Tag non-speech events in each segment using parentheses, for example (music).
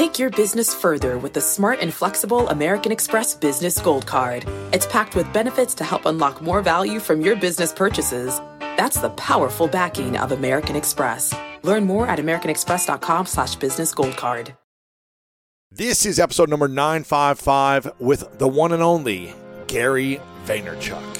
Take your business further with the smart and flexible American Express Business Gold Card. It's packed with benefits to help unlock more value from your business purchases. That's the powerful backing of American Express. Learn more at americanexpress.com slash business gold card. This is episode number 955 with the one and only Gary Vaynerchuk.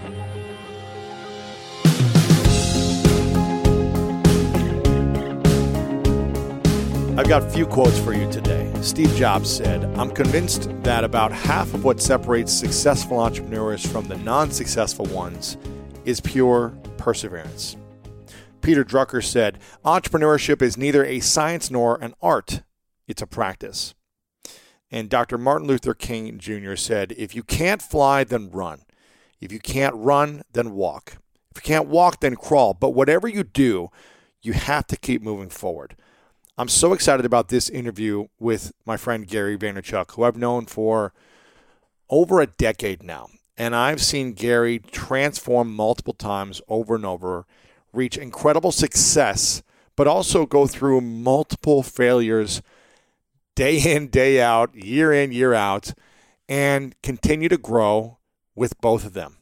Got a few quotes for you today. Steve Jobs said, I'm convinced that about half of what separates successful entrepreneurs from the non successful ones is pure perseverance. Peter Drucker said, Entrepreneurship is neither a science nor an art, it's a practice. And Dr. Martin Luther King Jr. said, If you can't fly, then run. If you can't run, then walk. If you can't walk, then crawl. But whatever you do, you have to keep moving forward. I'm so excited about this interview with my friend Gary Vaynerchuk, who I've known for over a decade now. And I've seen Gary transform multiple times over and over, reach incredible success, but also go through multiple failures day in, day out, year in, year out, and continue to grow with both of them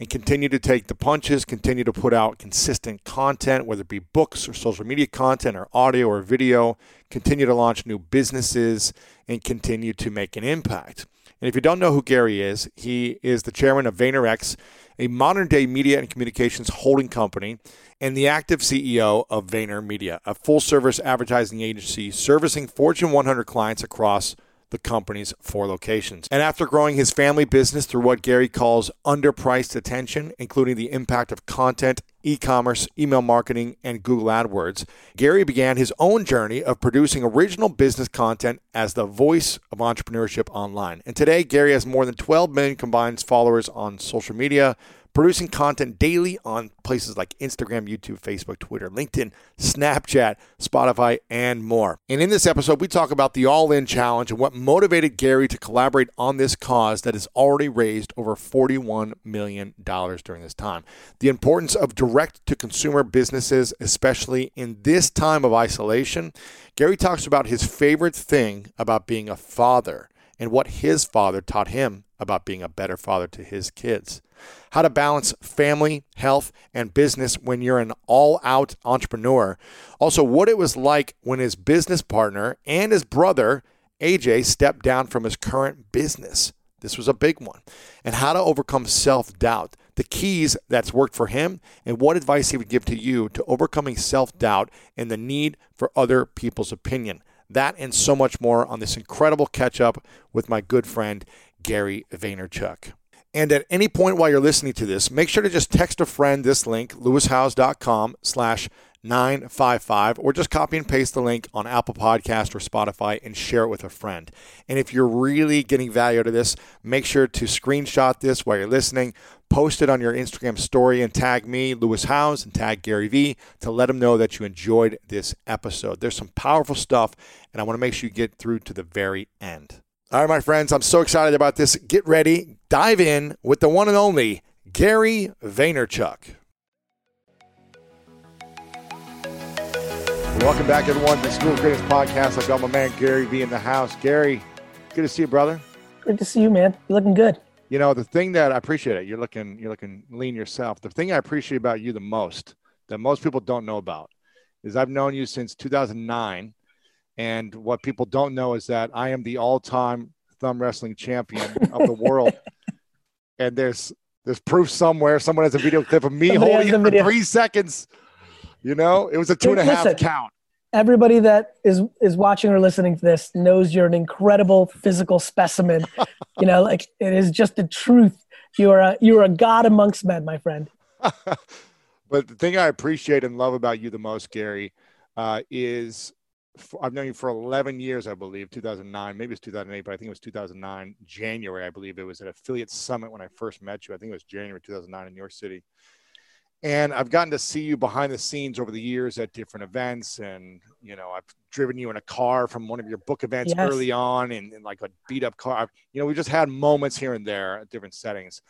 and continue to take the punches, continue to put out consistent content, whether it be books or social media content or audio or video, continue to launch new businesses, and continue to make an impact. And if you don't know who Gary is, he is the chairman of VaynerX, a modern day media and communications holding company, and the active CEO of VaynerMedia, a full service advertising agency servicing Fortune 100 clients across the company's four locations. And after growing his family business through what Gary calls underpriced attention, including the impact of content, e commerce, email marketing, and Google AdWords, Gary began his own journey of producing original business content as the voice of entrepreneurship online. And today, Gary has more than 12 million combined followers on social media, producing content daily on places like Instagram, YouTube, Facebook, Twitter, LinkedIn, Snapchat, Spotify, and more. And in this episode, we talk about the All In Challenge and what motivated Gary to collaborate on this cause that has already raised over $41 million during this time. The importance of direct to consumer businesses, especially in this time of isolation. Gary talks about his favorite thing about being a father and what his father taught him about being a better father to his kids how to balance family, health, and business when you're an all out entrepreneur. Also, what it was like when his business partner and his brother, AJ, stepped down from his current business. This was a big one. And how to overcome self doubt, the keys that's worked for him, and what advice he would give to you to overcoming self doubt and the need for other people's opinion. That and so much more on this incredible catch up with my good friend, Gary Vaynerchuk. And at any point while you're listening to this, make sure to just text a friend this link, lewishowes.com slash 955, or just copy and paste the link on Apple Podcast or Spotify and share it with a friend. And if you're really getting value out of this, make sure to screenshot this while you're listening, post it on your Instagram story, and tag me, Lewis Howes, and tag Gary Vee to let them know that you enjoyed this episode. There's some powerful stuff, and I want to make sure you get through to the very end. All right, my friends, I'm so excited about this. Get ready, dive in with the one and only Gary Vaynerchuk. Welcome back, everyone, to the School of Greatness podcast. I've got my man Gary Vee in the house. Gary, good to see you, brother. Good to see you, man. You're looking good. You know, the thing that I appreciate it, you're looking, you're looking lean yourself. The thing I appreciate about you the most, that most people don't know about, is I've known you since 2009 and what people don't know is that I am the all-time thumb wrestling champion of the world. (laughs) And there's there's proof somewhere. Someone has a video clip of me Somebody holding it for three seconds. You know, it was a two and a half Listen, count. Everybody that is is watching or listening to this knows you're an incredible physical specimen. you know, like it is just the truth. You are a you are a god amongst men, my friend. (laughs) but the thing I appreciate and love about you the most, Gary, uh, is I've known you for 11 years, I believe, 2009, maybe it's 2008, but I think it was 2009, January, I believe it was at Affiliate Summit when I first met you. I think it was January 2009 in New York City. and I've gotten to see you behind the scenes over the years at different events, and you know, I've driven you in a car from one of your book events yes. early on, and, and, like a beat up car. You know, we just had moments here and there at different settings.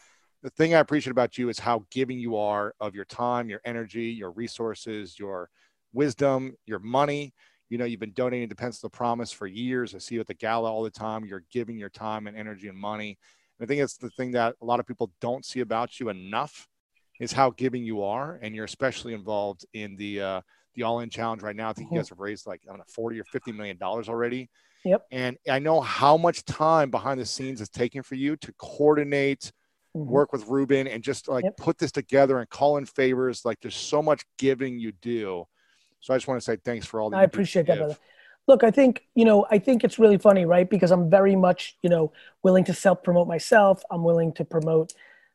The thing I appreciate about you is how giving you are of your time, your energy, your resources, your wisdom, your money. You know, you've been donating to Pencil Promise for years. I see you at the gala all the time. You're giving your time and energy and money. And I think it's the thing that a lot of people don't see about you enough is how giving you are, and you're especially involved in the uh, the All In Challenge right now. I think mm-hmm. you guys have raised like I don't know forty or fifty million dollars already. Yep. And I know how much time behind the scenes is taking for you to coordinate, mm-hmm. work with Ruben, and just like yep. put this together and call in favors. Like there's so much giving you do. So I just want to say thanks for all that. I appreciate that, brother. Look, I think, you know, I think it's really funny, right? Because I'm very much, you know, willing to self promote myself. I'm willing to promote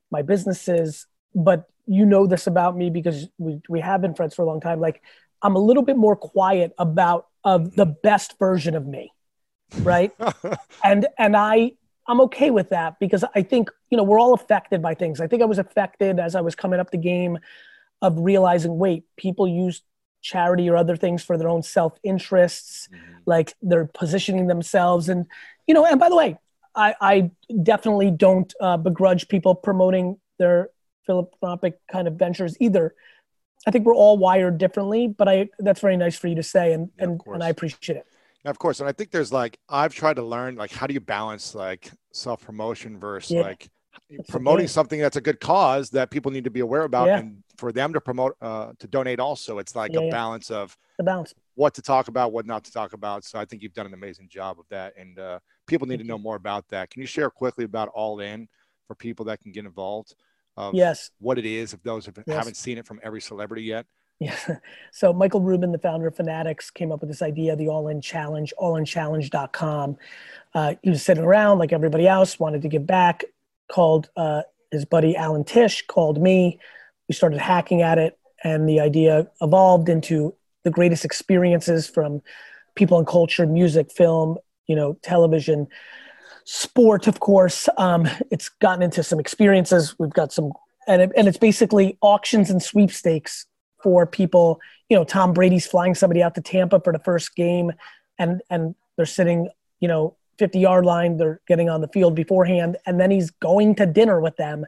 my businesses but you know this about me because we, we have been friends for a long time. Like I'm a little bit more quiet about of the best version of me. Right. (laughs) and, and I, I'm okay with that because I think, you know, we're all affected by things. I think I was affected as I was coming up the game of realizing, wait, people use charity or other things for their own self interests. Mm-hmm. Like they're positioning themselves. And, you know, and by the way, I, I definitely don't uh, begrudge people promoting their philanthropic kind of ventures either. I think we're all wired differently, but I that's very nice for you to say, and yeah, and, and I appreciate it. Yeah, of course, and I think there's like I've tried to learn like how do you balance like self promotion versus yeah. like promoting something that's a good cause that people need to be aware about, yeah. and for them to promote uh, to donate also. It's like a balance of the balance what to talk about, what not to talk about. So I think you've done an amazing job of that, and uh, people need Thank to know you. more about that. Can you share quickly about All In for people that can get involved? of yes. what it is if those have, yes. haven't seen it from every celebrity yet? Yeah. (laughs) So Michael Rubin, the founder of Fanatics, came up with this idea, the All In Challenge, allinchallenge.com. Uh, he was sitting around like everybody else, wanted to give back, called uh, his buddy Alan Tisch, called me. We started hacking at it, and the idea evolved into the greatest experiences from people in culture, music, film, you know, television sport, of course. Um, it's gotten into some experiences. We've got some, and, it, and it's basically auctions and sweepstakes for people. You know, Tom Brady's flying somebody out to Tampa for the first game, and and they're sitting, you know, 50 yard line. They're getting on the field beforehand, and then he's going to dinner with them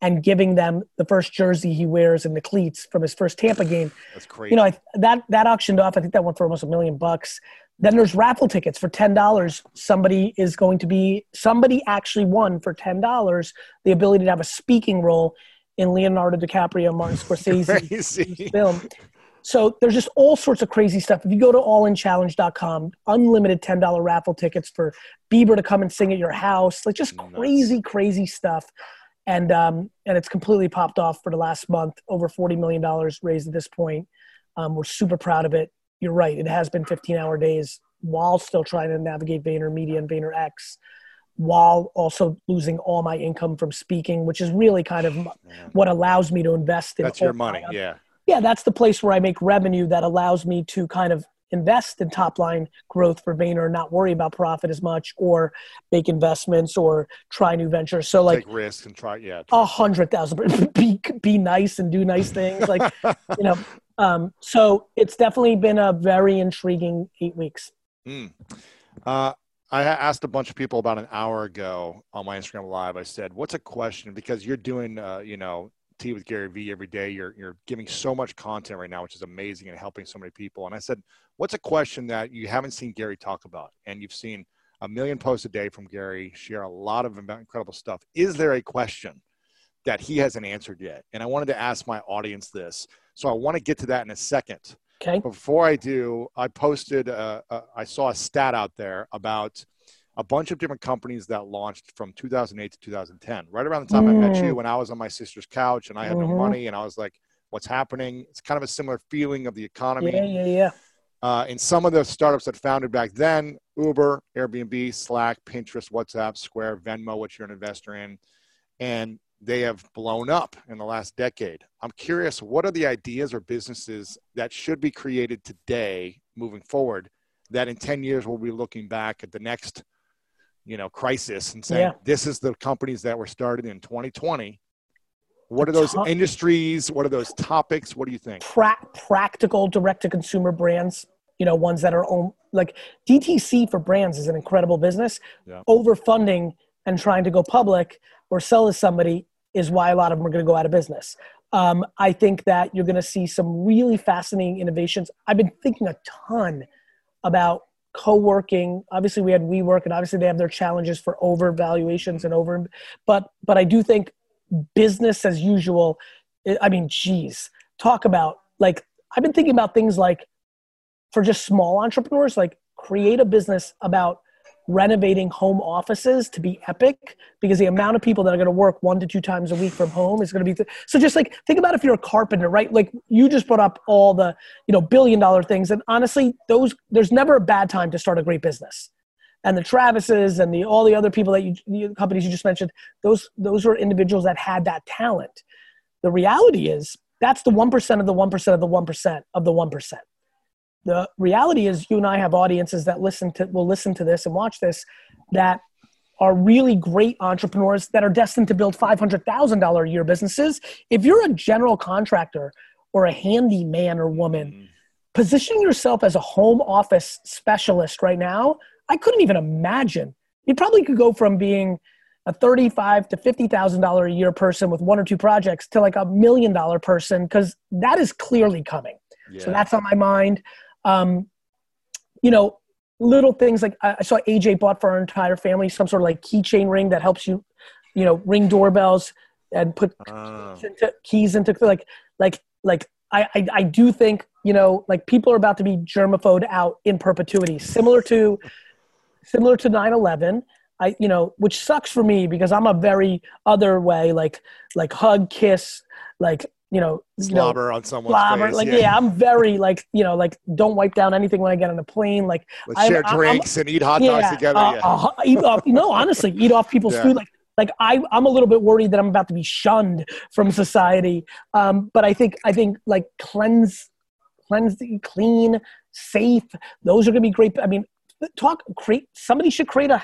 and giving them the first jersey he wears and the cleats from his first Tampa game. That's great. You know, I, that that auctioned off. I think that went for almost a million bucks. Then there's raffle tickets for ten dollars. Somebody is going to be somebody actually won for ten dollars the ability to have a speaking role in Leonardo DiCaprio, Martin (laughs) Scorsese's film. So there's just all sorts of crazy stuff. If you go to allinchallenge.com, unlimited $10 raffle tickets for Bieber to come and sing at your house, like just crazy, crazy stuff. And um, and it's completely popped off for the last month, over $40 million raised at this point. Um, we're super proud of it you're right. It has been 15 hour days while still trying to navigate VaynerMedia and VaynerX, while also losing all my income from speaking, which is really kind of (sighs) what allows me to invest in. That's your money. Yeah. Yeah. That's the place where I make revenue that allows me to kind of invest in top line growth for Vayner, not worry about profit as much or make investments or try new ventures. So like take risks and try, yeah. A hundred thousand, (laughs) be, be nice and do nice things. Like, (laughs) you know, um, so it's definitely been a very intriguing eight weeks. Mm. Uh, I asked a bunch of people about an hour ago on my Instagram live. I said, "What's a question?" Because you're doing, uh, you know, tea with Gary Vee every day. You're you're giving so much content right now, which is amazing and helping so many people. And I said, "What's a question that you haven't seen Gary talk about?" And you've seen a million posts a day from Gary, share a lot of incredible stuff. Is there a question that he hasn't answered yet? And I wanted to ask my audience this. So I want to get to that in a second. Okay. Before I do, I posted, uh, uh, I saw a stat out there about a bunch of different companies that launched from 2008 to 2010, right around the time mm. I met you mm. when I was on my sister's couch and I had mm-hmm. no money and I was like, what's happening? It's kind of a similar feeling of the economy. Yeah, yeah, yeah. Uh, and some of the startups that founded back then Uber, Airbnb, Slack, Pinterest, WhatsApp, Square, Venmo, which you're an investor in. And they have blown up in the last decade. I'm curious, what are the ideas or businesses that should be created today moving forward that in 10 years we'll be looking back at the next, you know, crisis and saying, yeah. this is the companies that were started in 2020 What are those industries? What are those topics? What do you think? Pra- practical direct to consumer brands, you know, ones that are own, like DTC for brands is an incredible business. Yeah. Overfunding and trying to go public or sell to somebody is why a lot of them are going to go out of business. Um, I think that you're going to see some really fascinating innovations. I've been thinking a ton about co-working. Obviously, we had WeWork, and obviously they have their challenges for over valuations and over. But but I do think business as usual. Eh, I mean, geez, talk about like I've been thinking about things like for just small entrepreneurs, like create a business about renovating home offices to be epic because the amount of people that are going to work one to two times a week from home is going to be th- so just like think about if you're a carpenter right? Like you just brought up all the you know billion dollar things and honestly those there's never a bad time to start a great business. And the travises and the all the other people that you the companies you just mentioned those those were individuals that had that talent. The reality is that's the 1% of the 1% of the 1% of the 1% the reality is you and I have audiences that listen to will listen to this and watch this that are really great entrepreneurs that are destined to build $500,000 a year businesses. If you're a general contractor or a handyman or woman, mm-hmm. positioning yourself as a home office specialist right now, I couldn't even imagine. You probably could go from being a thirty-five to fifty thousand dollar a year person with one or two projects to like a million dollar person because that is clearly coming. Yeah. So that's on my mind. Um, you know, little things like I saw AJ bought for our entire family some sort of like keychain ring that helps you, you know, ring doorbells and put uh. keys, into, keys into like like like I, I, I do think you know like people are about to be germaphobed out in perpetuity, similar to similar to 9/11. I you know which sucks for me because I'm a very other way like like hug kiss like you know, slobber you know, on someone's slobber. Face, like, yeah. yeah. I'm very like, you know, like don't wipe down anything when I get on a plane. Like, Let's share I, drinks I'm, and eat hot dogs together. Uh, yeah. Uh, eat off, no, honestly, eat off people's yeah. food. Like, like I, I'm a little bit worried that I'm about to be shunned from society. Um, but I think, I think like cleanse, cleanse, clean, safe. Those are going to be great. I mean, talk, create, somebody should create a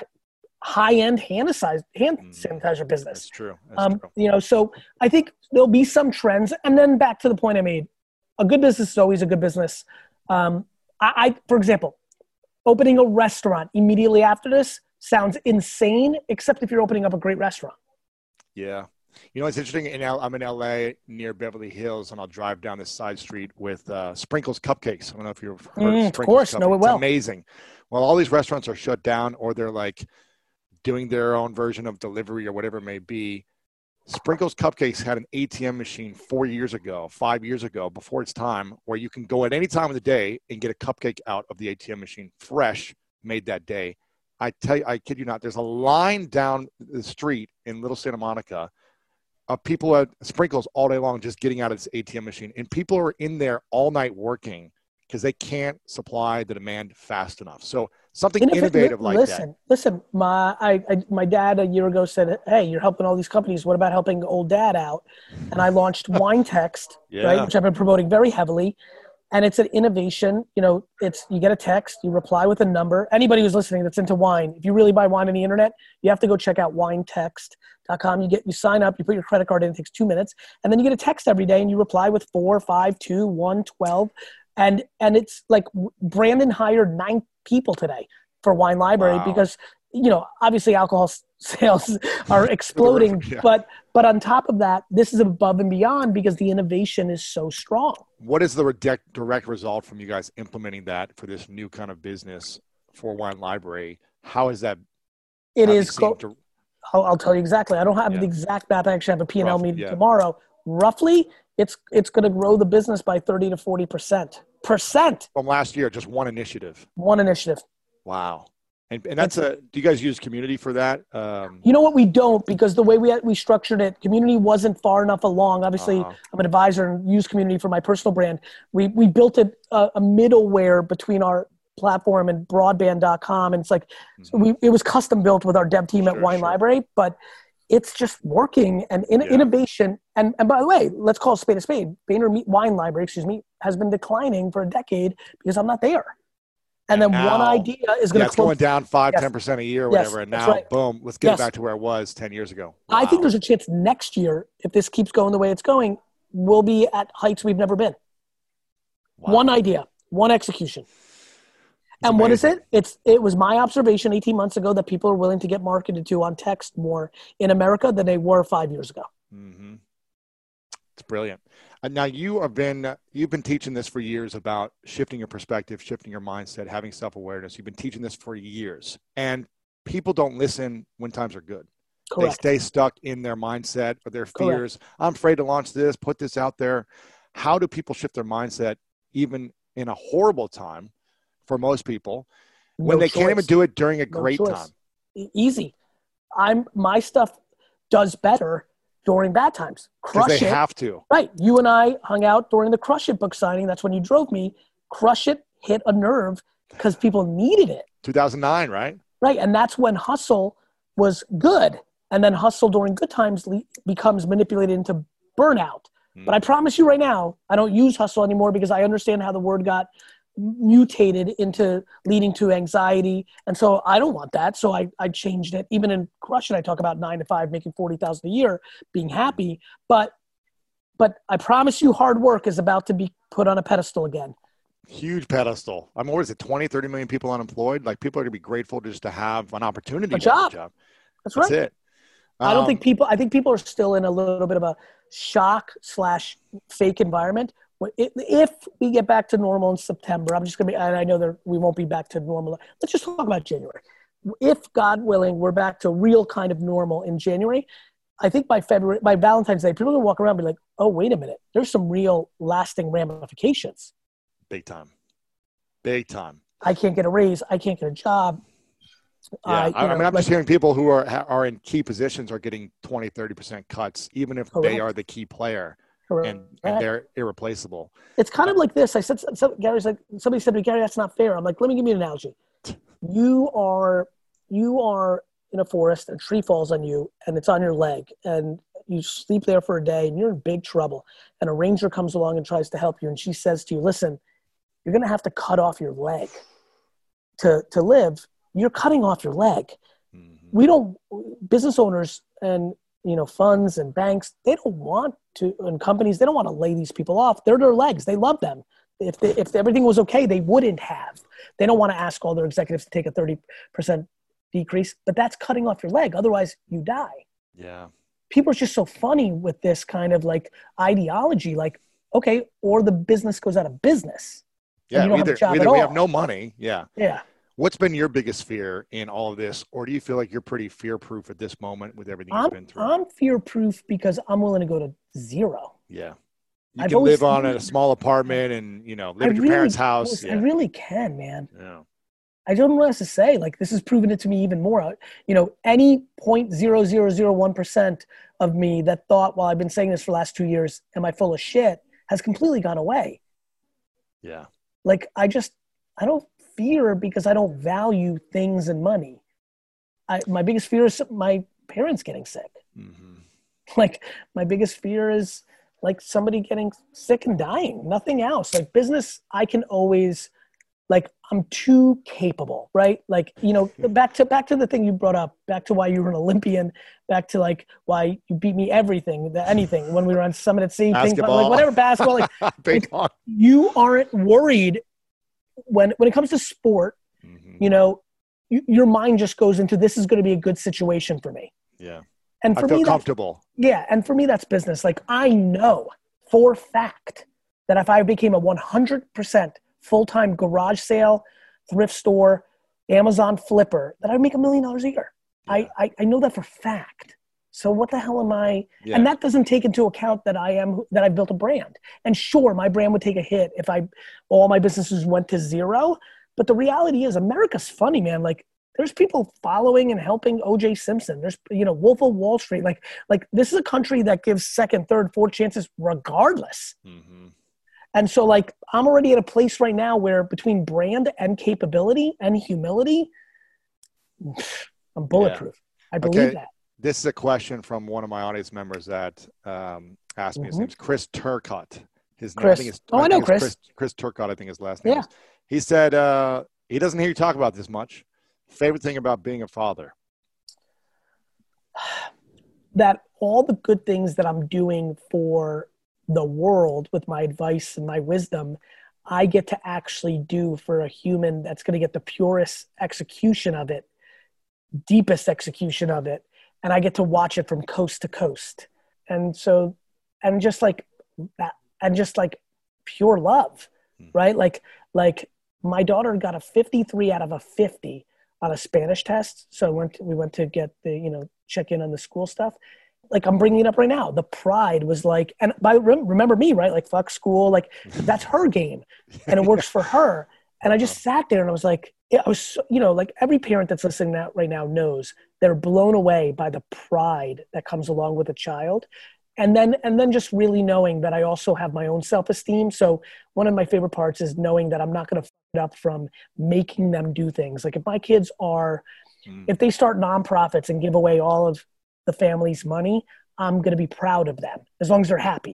high-end hand sanitizer, hand mm. sanitizer business. That's true. That's um, true. You know, so I think there'll be some trends. And then back to the point I made, a good business is always a good business. Um, I, I, for example, opening a restaurant immediately after this sounds insane, except if you're opening up a great restaurant. Yeah. You know, it's interesting. In L- I'm in LA near Beverly Hills, and I'll drive down this side street with uh, Sprinkles Cupcakes. I don't know if you've heard mm, of, of course, cupcakes. know it well. It's amazing. Well, all these restaurants are shut down, or they're like doing their own version of delivery or whatever it may be. Sprinkles Cupcakes had an ATM machine four years ago, five years ago, before its time, where you can go at any time of the day and get a cupcake out of the ATM machine, fresh, made that day. I tell you, I kid you not, there's a line down the street in Little Santa Monica of people at Sprinkles all day long just getting out of this ATM machine. And people are in there all night working because they can't supply the demand fast enough. So something innovative like listen, that. Listen, my I, I, my dad a year ago said, "Hey, you're helping all these companies. What about helping old dad out?" And I launched (laughs) Wine Text, yeah. right, which I've been promoting very heavily. And it's an innovation. You know, it's you get a text, you reply with a number. Anybody who's listening that's into wine, if you really buy wine on the internet, you have to go check out winetext.com. You get you sign up, you put your credit card in, it takes two minutes, and then you get a text every day, and you reply with four, five, two, one, twelve and and it's like Brandon hired nine people today for Wine Library wow. because you know obviously alcohol (laughs) sales are exploding, (laughs) yeah. but but on top of that, this is above and beyond because the innovation is so strong. What is the direct direct result from you guys implementing that for this new kind of business for Wine Library? How is that? It is. Co- to- I'll, I'll, tell you exactly. I don't have yeah. the exact math. I actually have a P&L meeting yeah. tomorrow. Roughly, it's it's going to grow the business by 30 to 40 percent. Percent! From last year just one initiative. One initiative. Wow. And, and that's a do you guys use community for that? Um, you know what? We don't because the way we we structured it community wasn't far enough along. Obviously uh-huh. i'm an advisor and use community for my personal brand. We we built it a, a middleware between our platform and broadband.com and it's like mm-hmm. so we it was custom built with our dev team sure, at wine sure. library but it's just working and in, yeah. innovation. And, and by the way, let's call a spade a spade. VaynerMedia Wine Library, excuse me, has been declining for a decade because I'm not there. And, then now, one idea is going yeah, to going down five, ten percent a year, or yes, whatever. And now, right. boom, let's get yes. back to where it was ten years ago. Wow. I think there's a chance next year, if this keeps going the way it's going, we'll be at heights we've never been. Wow. One idea, one execution. And amazing. what is it? It's it was my observation 18 months ago that people are willing to get marketed to on text more in America than they were five years ago. Mm-hmm. It's brilliant. Uh, now you have been you've been teaching this for years about shifting your perspective, shifting your mindset, having self awareness. You've been teaching this for years, and people don't listen when times are good. Correct. They stay stuck in their mindset or their fears. Correct. I'm afraid to launch this, put this out there. How do people shift their mindset even in a horrible time for most people when they choice. can't even do it during a no great choice. time? Easy. I'm my stuff does better during bad times. Crush they it. have to. Right. You and I hung out during the Crush It book signing. That's when you drove me. Crush It hit a nerve because people needed it. 2009, right? Right. And that's when hustle was good. And then hustle during good times le- becomes manipulated into burnout. Mm. But I promise you right now, I don't use hustle anymore because I understand how the word got mutated into leading to anxiety. And so I don't want that. So I, I changed it. Even in Crush It, I talk about nine to five, making 40,000 a year, being happy. But, but I promise you hard work is about to be put on a pedestal again. Huge pedestal. I mean, always at 20, 30 million people unemployed? Like people are going to be grateful just to have an opportunity. A job. Job. That's right. That's it. Um, I don't think um, people, I think people are still in a little bit of a shock slash fake environment if we get back to normal in September, I'm just going to be, and I know that we won't be back to normal. Let's just talk about January. If God willing, we're back to real kind of normal in January, I think by February, by Valentine's Day, people are going to walk around and be like, oh, wait a minute. There's some real lasting ramifications. Big time. Big time. I can't get a raise. I can't get a job. Yeah, uh, I, know, mean, I'm like, just hearing people who are are in key positions are getting 20, 30% cuts, even if correct. they are the key player and, and they're irreplaceable. It's kind of like this. I said, so, Gary's like, somebody said to me, Gary, that's not fair. I'm like, let me give you an analogy. You are, you are in a forest, a tree falls on you and it's on your leg and you sleep there for a day and you're in big trouble. And a ranger comes along and tries to help you. And she says to you, listen, you're going to have to cut off your leg to, to live. You're cutting off your leg. Mm-hmm. We don't, business owners and you know funds and banks they don't want to and companies they don't want to lay these people off. They're their legs. They love them. If they, if everything was okay they wouldn't have. They don't want to ask all their executives to take a 30% decrease but that's cutting off your leg. Otherwise you die. Yeah. People are just so funny with this kind of like ideology like okay or the business goes out of business. Yeah either, either we have no money. Yeah. Yeah What's been your biggest fear in all of this, or do you feel like you're pretty fear proof at this moment with everything I'm, you've been through? I'm fear proof because I'm willing to go to zero. Yeah, you I've can live on in a small apartment and you know live I at your really, parents' house. Yeah. I really can, man. Yeah. I don't know what else to say. Like this has proven it to me even more. You know, any point zero zero zero one percent of me that thought, well, I've been saying this for the last two years, am I full of shit, has completely gone away. Yeah. Like I just, I don't fear because I don't value things and money. I, my biggest fear is my parents getting sick. Mm-hmm. (laughs) Like my biggest fear is like somebody getting sick and dying. Nothing else. Like business, I can always like I'm too capable, right? Like you know, (laughs) back to back to the thing you brought up, back to why you were an Olympian, back to like why you beat me everything, anything when we were on Summit at Sea, ping pong, like whatever basketball. Like, (laughs) like you aren't worried when when it comes to sport, mm-hmm. you know, you, your mind just goes into this is going to be a good situation for me. Yeah. And for I feel me, comfortable. Yeah, and for me, that's business. Like I know for fact that if I became a 100% full-time garage sale, thrift store, Amazon flipper, that I'd make a million dollars a year. Yeah. I, I, I know that for fact. So what the hell am I? Yeah. And that doesn't take into account that I am that I've built a brand. And sure, my brand would take a hit if I all my businesses went to zero. But the reality is, America's funny, man. Like there's people following and helping OJ Simpson. There's you know Wolf of Wall Street. Like like this is a country that gives second, third, fourth chances regardless. Mm-hmm. And so like I'm already at a place right now where between brand and capability and humility, (sighs) I'm bulletproof. I believe that. This is a question from one of my audience members that um, asked me. Mm-hmm. His name's Chris Turcott. His Chris. name, I think oh, I, I know Chris. Chris. Chris Turcott, I think his last name. Yeah. Is. He said, uh, He doesn't hear you talk about this much. Favorite thing about being a father? (sighs) That all the good things that I'm doing for the world with my advice and my wisdom, I get to actually do for a human that's going to get the purest execution of it, deepest execution of it. And I get to watch it from coast to coast. And so, and just like that, and just like pure love, hmm. right? Like, like my daughter got a 53 out of a 50 on a Spanish test. So went we went to get the, you know, check in on the school stuff. Like I'm bringing it up right now. The pride was like, and by remember me, right? Like fuck school. Like (laughs) that's her game and it works for her. And I just sat there and I was like, I was, you know, like every parent that's listening right now knows they're blown away by the pride that comes along with a child and then and then just really knowing that I also have my own self-esteem. So one of my favorite parts is knowing that I'm not going to it up from making them do things. Like if my kids are mm. if they start nonprofits and give away all of the family's money, I'm going to be proud of them as long as they're happy.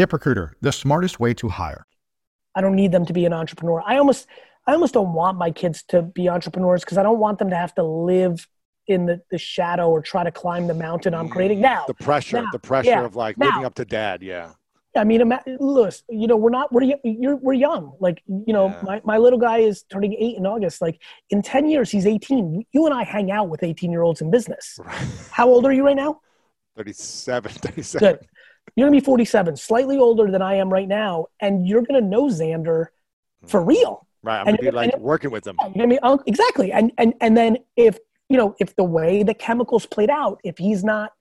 ZipRecruiter, the smartest way to hire. I don't need them to be an entrepreneur. I almost I almost don't want my kids to be entrepreneurs because I don't want them to have to live in the, the shadow or try to climb the mountain I'm creating mm, now. The pressure, now, the pressure yeah, of like now. living up to dad. Yeah. I mean, Lewis, you know, we're not, we're, you're, we're young. Like, you know, yeah. my, my little guy is turning eight in August. Like in 10 years, he's 18. You and I hang out with 18 year olds in business. Right. How old are you right now? 37, (laughs) 37. Good. You're going to be 47, slightly older than I am right now. And you're going to know Xander for mm. real. Right. I'm and, gonna be like working with them. I mean, exactly. And and and then if you know if the way the chemicals played out, if he's not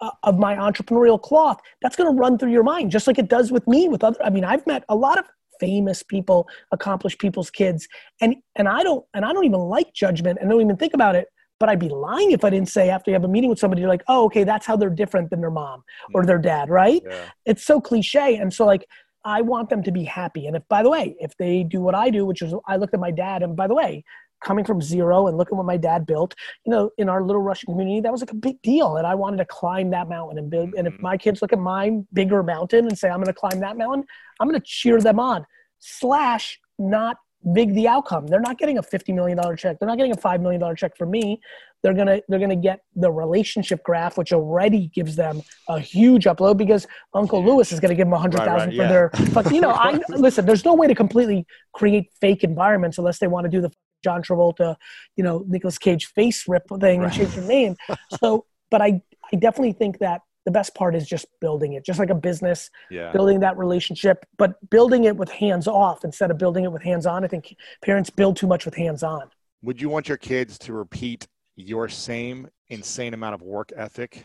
uh, of my entrepreneurial cloth, that's going to run through your mind, just like it does with me. With other, I mean, I've met a lot of famous people, accomplished people's kids, and and I don't and I don't even like judgment and don't even think about it. But I'd be lying if I didn't say after you have a meeting with somebody, you're like, oh, okay, that's how they're different than their mom or their dad, right? Yeah. It's so cliche, and so like I want them to be happy. And if, by the way, if they do what I do, which is I looked at my dad, and by the way, coming from zero and looking at what my dad built, you know, in our little Russian community, that was like a big deal. And I wanted to climb that mountain and build. And if mm-hmm. my kids look at my bigger mountain and say, I'm going to climb that mountain, I'm going to cheer them on. Slash, not big the outcome. They're not getting a $50 million check. They're not getting a $5 million check from me. They're gonna they're gonna get the relationship graph, which already gives them a huge upload because Uncle Lewis is gonna give them a hundred thousand right, right, for yeah. their. (laughs) But you know, I listen. There's no way to completely create fake environments unless they want to do the John Travolta, you know, Nicolas Cage face rip thing right. and change your name. So, but I I definitely think that the best part is just building it, just like a business, yeah. building that relationship, but building it with hands off instead of building it with hands on. I think parents build too much with hands on. Would you want your kids to repeat your same insane amount of work ethic?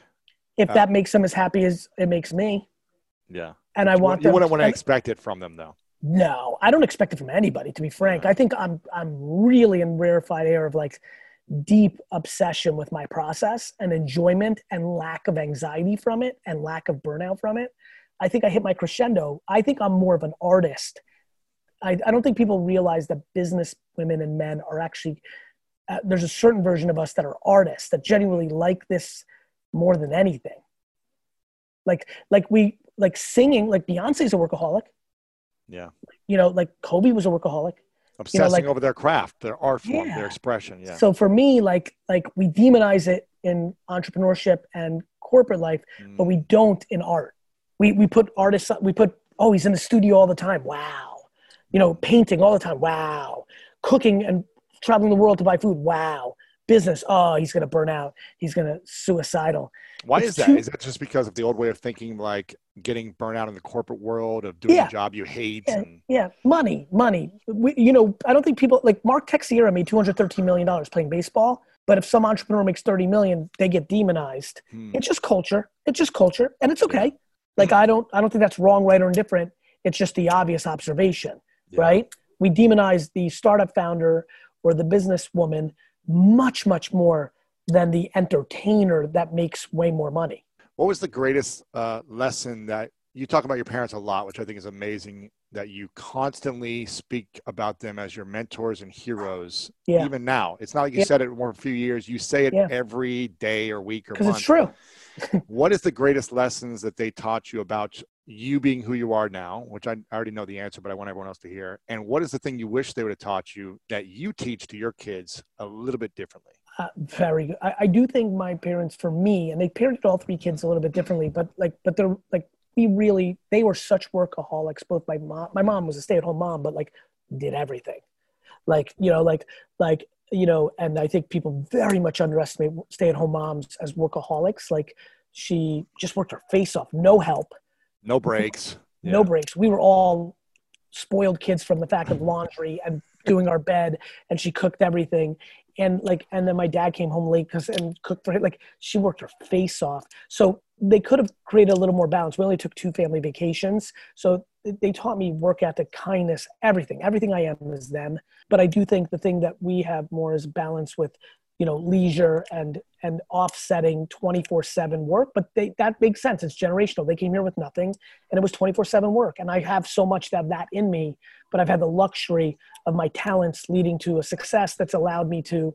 If uh, that makes them as happy as it makes me. Yeah. And I want you, you wouldn't want to expect it from them though. No, I don't expect it from anybody. To be frank, I think I'm I'm really in rarefied air of like deep obsession with my process and enjoyment and lack of anxiety from it and lack of burnout from it. I think I hit my crescendo. I think I'm more of an artist. I, I don't think people realize that business women and men are actually uh, there's a certain version of us that are artists that genuinely like this more than anything. Like like we like singing. Like Beyonce's a workaholic. Yeah. You know, like Kobe was a workaholic. Obsessing you know, like, over their craft, their art form, yeah. their expression. Yeah. So for me, like like we demonize it in entrepreneurship and corporate life, mm. but we don't in art. We we put artists we put oh he's in the studio all the time. Wow. You know, painting all the time. Wow. Cooking and traveling the world to buy food. Wow. Business. Oh, he's gonna burn out. He's gonna suicidal. Why is that? Is that just because of the old way of thinking, like getting burnt out in the corporate world of doing yeah. a job you hate? Yeah, and- yeah. money, money. We, you know, I don't think people like Mark Teixeira made two hundred thirteen million dollars playing baseball. But if some entrepreneur makes thirty million, they get demonized. Hmm. It's just culture. It's just culture, and it's okay. Like I don't, I don't think that's wrong, right, or indifferent. It's just the obvious observation, yeah. right? We demonize the startup founder or the businesswoman much, much more than the entertainer that makes way more money. What was the greatest uh, lesson that you talk about your parents a lot, which I think is amazing that you constantly speak about them as your mentors and heroes. Yeah. Even now, it's not like you yeah. said it for a few years. You say it yeah. every day or week or month. Because it's true. (laughs) what is the greatest lessons that they taught you about you being who you are now, which I already know the answer, but I want everyone else to hear. And what is the thing you wish they would have taught you that you teach to your kids a little bit differently? Uh, very good. I, I, do think my parents, for me, and they parented all three kids a little bit differently, but like, but they're like, we really, they were such workaholics. Both my mom, my mom was a stay-at-home mom, but like, did everything, like you know, like like you know, and I think people very much underestimate stay-at-home moms as workaholics. Like, she just worked her face off, no help, no breaks, (laughs) no yeah. breaks. We were all spoiled kids from the fact of laundry and doing our bed, and she cooked everything and like and then my dad came home late because and cooked for her like she worked her face off. So they could have created a little more balance. We only took two family vacations. So they taught me work ethic kindness everything. Everything i am is them. But i do think the thing that we have more is balance with you know leisure and and offsetting 24/7 work. But they that makes sense. It's generational. They came here with nothing and it was 24/7 work. And I have so much of that in me but I've had the luxury of my talents leading to a success that's allowed me to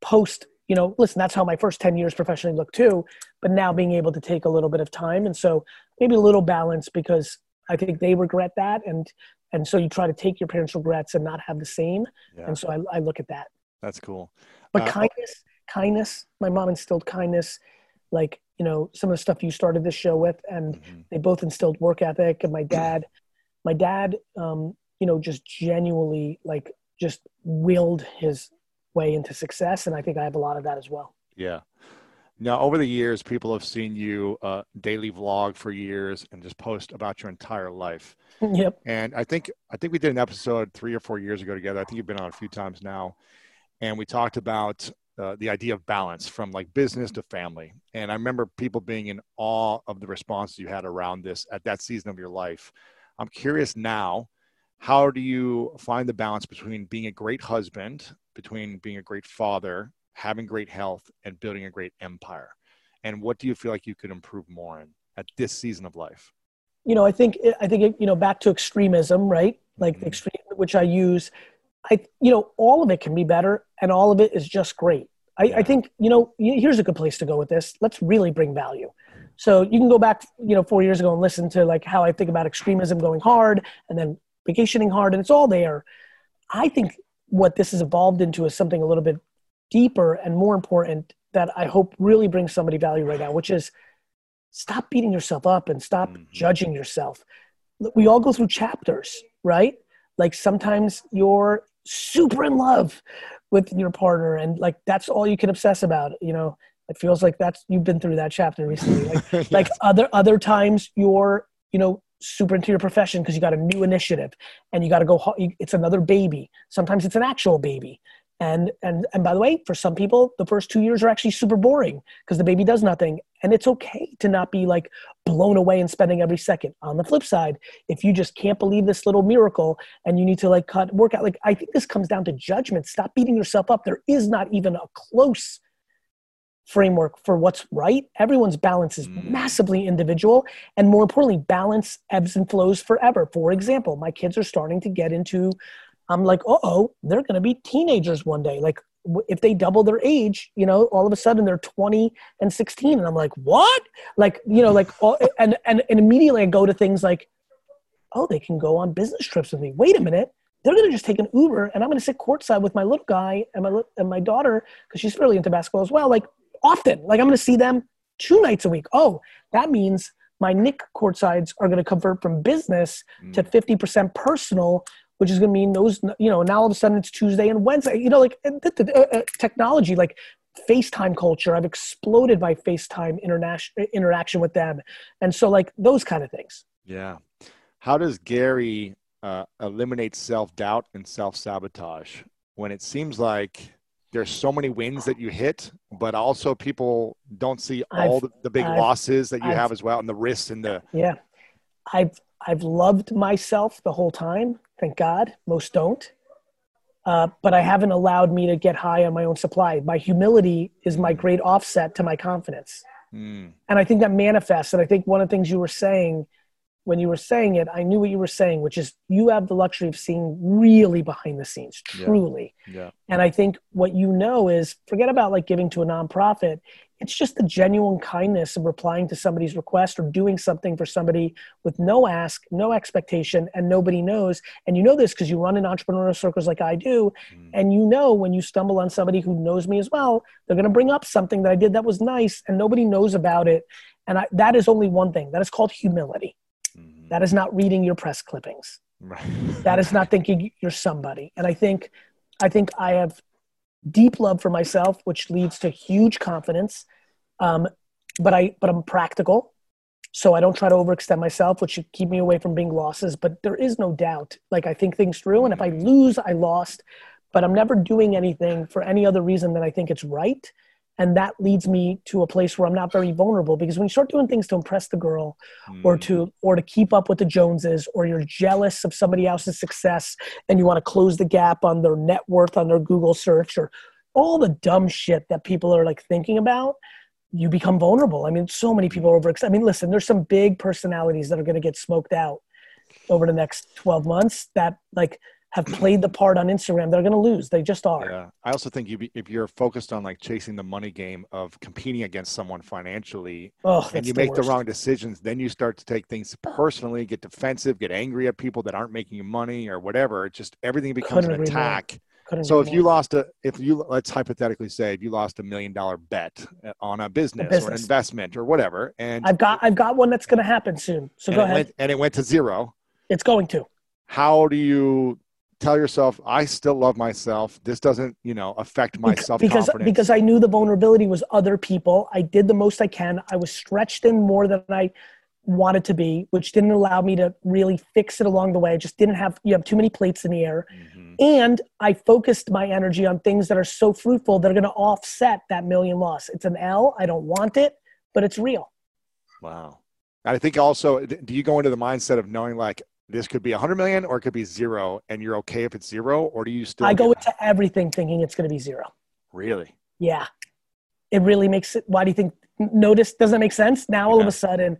post you know listen that's how my first 10 years professionally looked too but now being able to take a little bit of time and so maybe a little balance because I think they regret that and and so you try to take your parents regrets and not have the same yeah. and so I, I look at that that's cool but uh, kindness, kindness. My mom instilled kindness, like you know some of the stuff you started this show with, and mm-hmm. they both instilled work ethic. And my dad, my dad, um, you know, just genuinely like just willed his way into success, and I think I have a lot of that as well. Yeah. Now, over the years, people have seen you uh, daily vlog for years and just post about your entire life. (laughs) Yep. And I think I think we did an episode three or four years ago together. I think you've been on a few times now and we talked about uh, the idea of balance from like business to family. And I remember people being in awe of the responses you had around this at that season of your life. I'm curious now, how do you find the balance between being a great husband, between being a great father, having great health, and building a great empire? And what do you feel like you could improve more in at this season of life? You know, I think I think you know back to extremism, right? Like mm-hmm. the extreme, which I use I, you know, all of it can be better and all of it is just great. I, yeah. I think, you know, here's a good place to go with this. Let's really bring value. So you can go back, you know, four years ago and listen to like how I think about extremism going hard and then vacationing hard, and it's all there. I think what this has evolved into is something a little bit deeper and more important that I hope really brings somebody value right now, which is stop beating yourself up and stop mm-hmm. judging yourself. We all go through chapters, right? Like sometimes you're super in love with your partner and like that's all you can obsess about, you know it feels like that's you've been through that chapter recently like (laughs) yes. like other other times you're you know super into your profession because you got a new initiative and you got to go it's another baby. Sometimes it's an actual baby. And and and by the way for some people the first two years are actually super boring because the baby does nothing. And it's okay to not be like blown away and spending every second. On the flip side if you just can't believe this little miracle and you need to like cut work out like i think this comes down to judgment. Stop beating yourself up. There is not even a close framework for what's right. Everyone's balance is mm. massively individual. And more importantly, balance ebbs and flows forever. For example, my kids are starting to get into, I'm like, oh, they're going to be teenagers one day. Like, if they double their age, you know, all of a sudden they're 20 and 16. And I'm like, what? Like, you know, like, all, (laughs) and, and, and immediately I go to things like, oh, they can go on business trips with me. Wait a minute they're going to just take an Uber and I'm going to sit courtside with my little guy and my, and my daughter, because she's really into basketball as well. Like, often. Like I'm going to see them two nights a week. Oh, that means my Knick courtsides are going to convert from business mm. to 50% personal, which is going to mean those, you know, now all of a sudden it's Tuesday and Wednesday, you know, like uh, uh, technology, like FaceTime culture. I've exploded my FaceTime international interaction with them. And so like those kind of things. Yeah. How does Gary uh, eliminate self-doubt and self-sabotage when it seems like there's so many wins that you hit, but also people don't see all the, the, big I've, losses that you I've, have as well, and the risks and the yeah. I've I've loved myself the whole time. Thank God. Most don't. Uh, but I haven't allowed me to get high on my own supply. My humility is my great offset to my confidence. Mm. And I think that manifests. And I think one of the things you were saying when you were saying it, I knew what you were saying, which is you have the luxury of seeing really behind the scenes, truly. Yeah. yeah. And I think what you know is forget about like giving to a nonprofit. It's just the genuine kindness of replying to somebody's request or doing something for somebody with no ask, no expectation, and nobody knows. And you know this because you run in entrepreneurial circles like I do. Mm. And you know when you stumble on somebody who knows me as well, they're going to bring up something that I did that was nice and nobody knows about it. And I, that is only one thing that is called humility. That is not reading your press clippings. Right. that is not thinking you're somebody. And I think, I think I have deep love for myself, which leads to huge confidence. Um, but I, but I'm practical, so I don't try to overextend myself, which should keep me away from being losses. But there is no doubt. Like I think things through, and if I lose, I lost. But I'm never doing anything for any other reason than I think it's right and that leads me to a place where i'm not very vulnerable because when you start doing things to impress the girl mm. or to mm. or to keep up with the joneses or you're jealous of somebody else's success and you want to close the gap on their net worth on their google search or all the dumb shit that people are like thinking about you become vulnerable i mean so many people are over i mean listen there's some big personalities that are going to get smoked out over the next 12 months that like have played the part on Instagram, they're going to lose. They just are. Yeah. I also think you, if you're focused on like chasing the money game of competing against someone financially, oh, and you the make worst. the wrong decisions, then you start to take things personally, get defensive, get angry at people that aren't making you money or whatever. It just everything becomes Couldn't an attack. So if more. you lost a, if you let's hypothetically say if you lost a million dollar bet uh, on a business, a business, or an investment or whatever, and I've got I've got one that's going to happen soon. So go ahead. Went, and it went to zero. It's going to. How do you tell yourself i still love myself. This doesn't you know affect my self because because i knew the vulnerability was other people. I did the most i can. I was stretched in more than i wanted to be which didn't allow me to really fix it along the way. I just didn't have you have too many plates in the air. Mm-hmm. and i focused my energy on things that are so fruitful that are going to offset that million loss. It's an l. I don't want it but it's real. Wow. And i think also do you go into the mindset of knowing like this could be a 100 million or it could be zero and you're okay if it's zero or do you still i go into everything thinking it's going to be zero really yeah it really makes it why do you think notice doesn't make sense now all yeah. of a sudden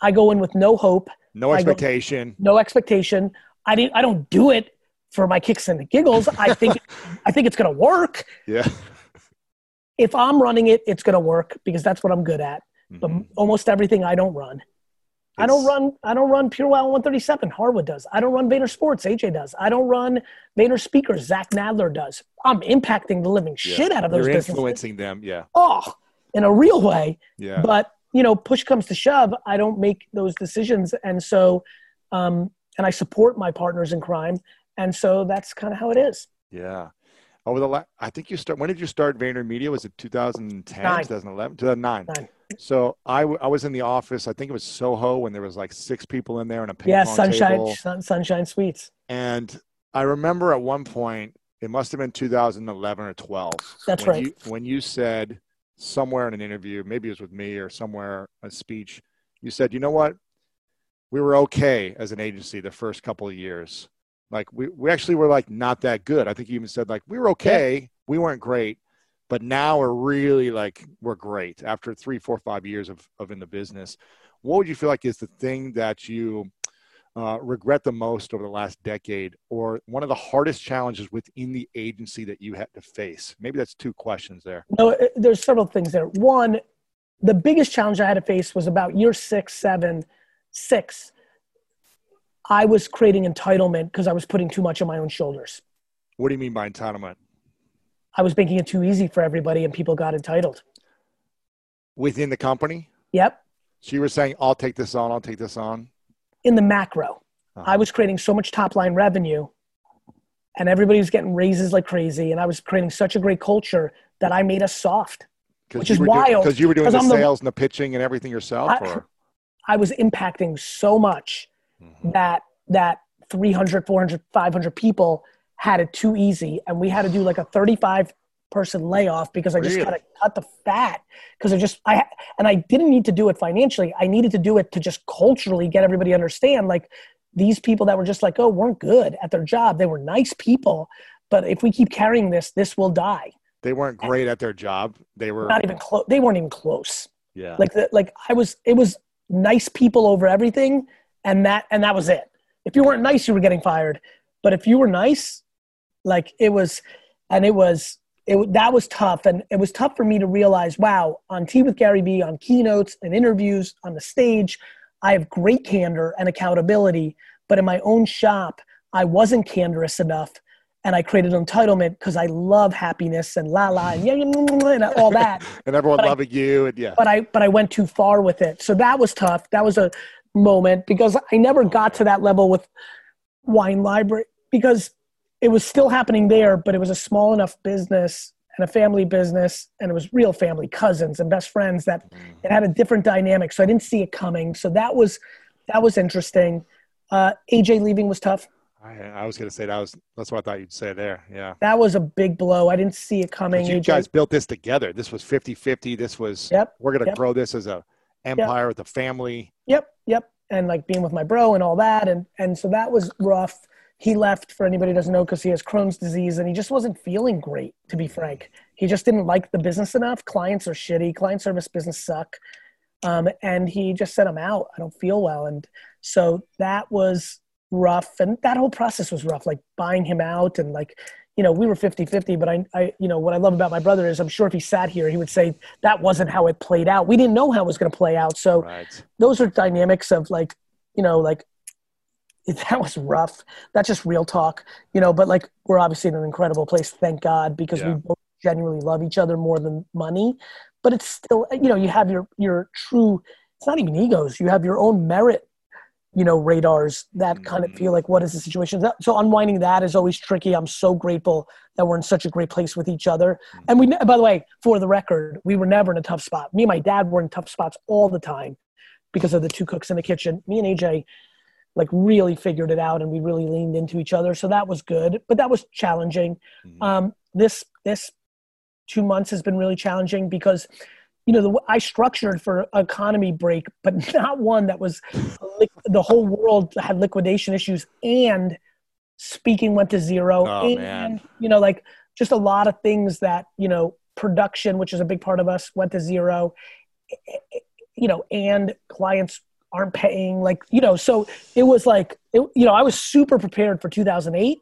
i go in with no hope no expectation go, no expectation i didn't i don't do it for my kicks and the giggles. I think (laughs) I think it's going to work. Yeah. If I'm running it, it's going to work because that's what I'm good at. But Mhm. almost everything I don't run. I don't run. I don't run PureWow 137. Harwood does. I don't run VaynerSports. AJ does. I don't run VaynerSpeakers. Zach Nadler does. I'm impacting the living Yeah. shit out of those You're businesses. influencing them. Yeah. Oh, in a real way. Yeah. But you know, push comes to shove, I don't make those decisions, and so, um, and I support my partners in crime, and so that's kind of how it is. Yeah. Over the last, I think you start. When did you start VaynerMedia? Was it 2010, Nine. 2011, 2009? Nine. So I, w- I was in the office. I think it was Soho when there was like six people in there and a ping Yeah, pong Sunshine, table. sun, Sunshine Suites. And I remember at one point, it must have been 2011 or 12. That's when right. You, when you said somewhere in an interview, maybe it was with me or somewhere a speech, you said, "You know what? We were okay as an agency the first couple of years. Like we, we actually were like not that good. I think you even said like we were okay. We weren't great, but now we're really like we're great after three, four, five years of of in the business. What would you feel like is the thing that you uh, regret the most over the last decade, or one of the hardest challenges within the agency that you had to face? Maybe that's two questions there. No, there's several things there. One, the biggest challenge I had to face was about year six, seven, six. I was creating entitlement because I was putting too much on my own shoulders. What do you mean by entitlement? I was making it too easy for everybody, and people got entitled. Within the company? Yep. So you were saying, I'll take this on, I'll take this on. In the macro, Uh-huh. I was creating so much top line revenue and everybody was getting raises like crazy. And I was creating such a great culture that I made us soft. which is wild, Because you were doing the I'm the- sales and the pitching and everything yourself? I- or? I was impacting so much Mhm. that that 300, 400, 500 people had it too easy. And we had to do like a 35 person layoff because I just Really? got to cut the fat because I just, I, and I didn't need to do it financially. I needed to do it to just culturally get everybody to understand like these people that were just like, oh, weren't good at their job. They were nice people. But if we keep carrying this, this will die. They weren't great at their job. They were, Not even close. They weren't even close. yeah. like the, like i was it was nice people over everything and that and that was it if you weren't nice you were getting fired but if you were nice like it was and it was it that was tough and it was tough for me to realize wow on tea with gary vee on keynotes and interviews on the stage i have great candor and accountability but in my own shop i wasn't candorous enough and i created entitlement because i love happiness and la la and yeah, yeah, and all that (laughs) and everyone but I- loving you. And yeah. but I but I went too far with it. So that was tough. That was a moment because I never got to that level with wine library because it was still happening there, but it was a small enough business and a family business and it was real family, cousins and best friends that it had a different dynamic. So I didn't see it coming. So that was that was interesting. Uh, AJ leaving was tough. I, I was going to say that was, that's what I thought you'd say there. Yeah. That was a big blow. I didn't see it coming. you AJ. guys built this together. This was 50 50. This was, Yep, we're going to yep. grow this as a empire with a family. Yep, yep. And like being with my bro and all that. And and so that was rough. He left for anybody who doesn't know because he has Crohn's disease and he just wasn't feeling great, to be frank. He just didn't like the business enough. Clients are shitty. Client service business suck. Um, and he just said, I'm out. I don't feel well. And so that was rough. And that whole process was rough, like buying him out and like, you know, we were 50 50, but I, I, you know, what I love about my brother is I'm sure if he sat here, he would say that wasn't how it played out. We didn't know how it was going to play out. So, Right. those are dynamics of like you know like (laughs) that was rough. That's just real talk you know but like we're obviously in an incredible place thank god because Yeah. we both genuinely love each other more than money but it's still you know you have your your true it's not even egos you have your own merit you know radars that kind of feel mm. like what is the situation? That- so unwinding that is always tricky. I'm so grateful that we're in such a great place with each other. Mm. And we by the way for the record we were never in a tough spot. Me and my dad were in tough spots all the time because of the two cooks in the kitchen. Me and AJ like really figured it out and we really leaned into each other. So that was good, but that was challenging. Mhm. Um, this this two months has been really challenging because you know the, I structured for economy break, but (laughs) not one that was the whole world had liquidation issues and speaking went to zero Oh, and man. you know like just a lot of things that you know production which is a big part of us went to zero you know, and clients aren't paying like, you know, so it was like, it, you know, I was super prepared for 2008.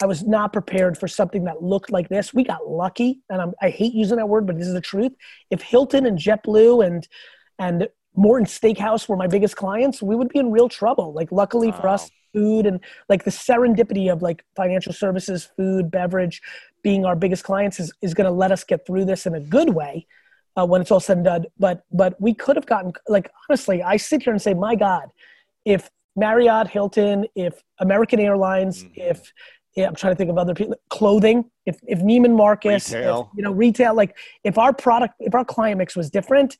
I was not prepared for something that looked like this. We got lucky, and I'm, i hate using that word, but this is the truth. If Hilton and JetBlue and and Morton Steakhouse were my biggest clients, we would be in real trouble. Like, luckily wow. for us, food and like the serendipity of like financial services, food, beverage being our biggest clients is, is going to let us get through this in a good way uh, when it's all said and done. But but we could have gotten like honestly, I sit here and say, my God, if Marriott, Hilton, if American Airlines, mm-hmm. if yeah, I'm trying to think of other people, clothing, if if Neiman Marcus, if, you know, retail, like if our product, if our client mix was different,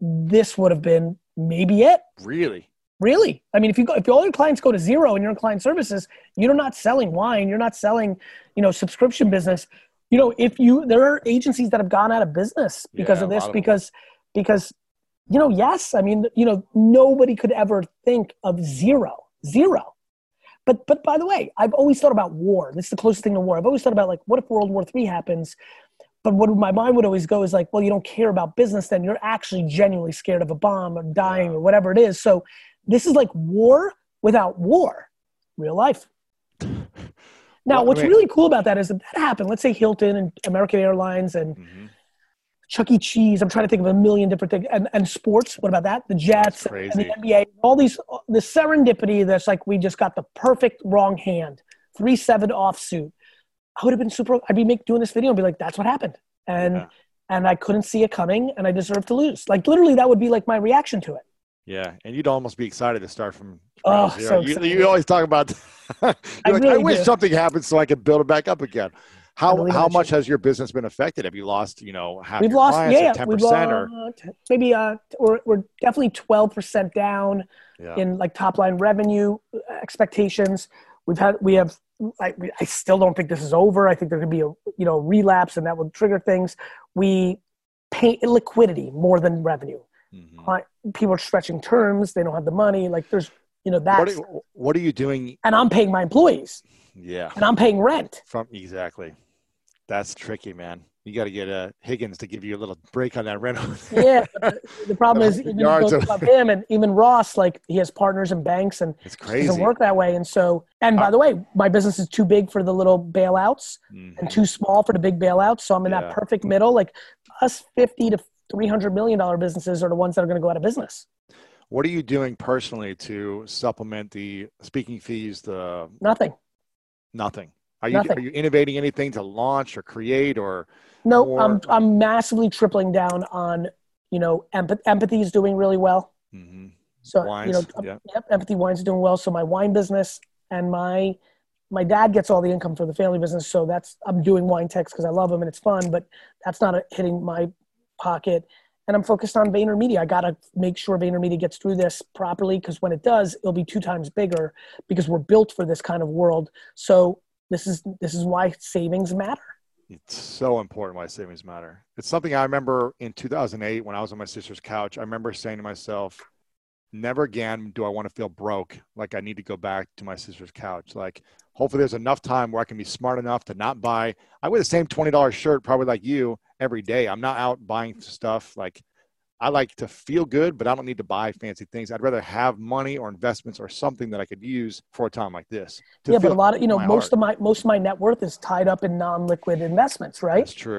this would have been maybe it. Really? Really? I mean, if you go, if all your clients go to zero and you're in client services, you're not selling wine, you're not selling, you know, subscription business. You know, if you there are agencies that have gone out of business because yeah, of this, of because because you know, yes, I mean, you know, nobody could ever think of zero, zero. But but by the way, I've always thought about war. This is the closest thing to war. I've always thought about like, what if World War Three happens? But what my mind would always go is like, well, you don't care about business, then you're actually genuinely scared of a bomb or dying or whatever it is. So this is like war without war, real life. (laughs) Now, well, what's mean, really cool about that is that that happened. Let's say Hilton and American Airlines and mm-hmm. Chuck E. Cheese. I'm trying to think of a million different things. And, and sports. What about that? The Jets and the NBA. All these, the serendipity that's like we just got the perfect wrong hand. Three seven offsuit. I would have been super. I'd be make, doing this video and be like, "That's what happened," and yeah. and I couldn't see it coming, and I deserved to lose. Like literally, that would be like my reaction to it. Yeah, and you'd almost be excited to start from oh, so you, you, always talk about. (laughs) I, like, really I wish do. something happened so I could build it back up again. How how much has your business been affected? Have you lost you know half we've your lost, clients yeah, ten percent or maybe uh we're we're definitely twelve percent down yeah. in like top line revenue expectations. We've had we have I, I still don't think this is over. I think there could be a you know relapse and that will trigger things. We pay liquidity more than revenue. Mm-hmm. People are stretching terms. They don't have the money. Like there's you know that. What, are, what are you doing? And I'm paying my employees. Yeah. And I'm paying rent. From exactly. That's tricky, man. You got to get uh, Higgins to give you a little break on that rent. (laughs) yeah, the, problem (laughs) is even of (laughs) him and even Ross, like he has partners and banks, and it's crazy. It doesn't work that way. And so, and by uh, the way, my business is too big for the little bailouts mm-hmm. and too small for the big bailouts. So I'm in yeah. that perfect middle. Like us, fifty to three hundred million dollar businesses are the ones that are going to go out of business. What are you doing personally to supplement the speaking fees? The nothing. Nothing. Are you Nothing. are you innovating anything to launch or create or? No, more? I'm I'm massively tripling down on you know empath- empathy is doing really well. Mm-hmm. So Wines, you know, yeah. yep, empathy wines is doing well. So my wine business and my my dad gets all the income for the family business. So that's I'm doing wine text because I love them and it's fun, but that's not a, hitting my pocket. And I'm focused on VaynerMedia. I got to make sure VaynerMedia gets through this properly because when it does, it'll be two times bigger because we're built for this kind of world. So this is this is why savings matter. It's so important why savings matter. It's something I remember in 2008 when I was on my sister's couch. I remember saying to myself, never again do I want to feel broke like I need to go back to my sister's couch. Like hopefully there's enough time where I can be smart enough to not buy I wear the same $20 shirt probably like you every day. I'm not out buying stuff like I like to feel good, but I don't need to buy fancy things. I'd rather have money or investments or something that I could use for a time like this. Yeah, but a lot of you know most heart. of my most of my net worth is tied up in non-liquid investments, right? That's true.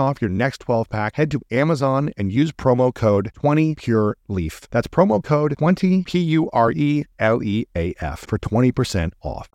off your next 12 pack, head to Amazon and use promo code 20PureLeaf. That's promo code 20 P U R E L E A F for 20% off.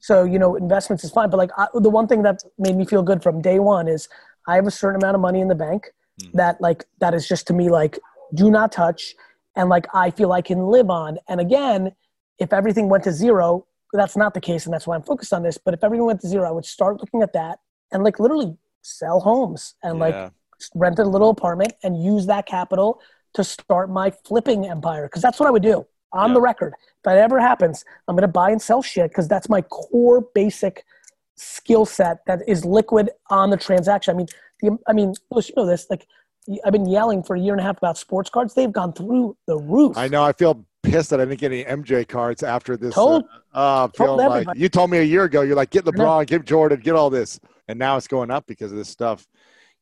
So, you know, investments is fine. But like I, the one thing that made me feel good from day one is I have a certain amount of money in the bank mm. that like, that is just to me like, do not touch. And like, I feel I can live on. And again, if everything went to zero, that's not the case. And that's why I'm focused on this. But if everything went to zero, I would start looking at that and like literally sell homes and yeah. like rent a little apartment and use that capital to start my flipping empire. Because that's what I would do on yeah. the record. If that ever happens, I'm going to buy and sell shit because that's my core basic skill set that is liquid on the transaction. I mean, the, I mean, you know this. Like, I've been yelling for a year and a half about sports cards. They've gone through the roof. I know. I feel pissed that I didn't get any MJ cards after this. Told, uh, uh, told like, you told me a year ago. You're like, get LeBron, get Jordan, get all this and now it's going up because of this stuff.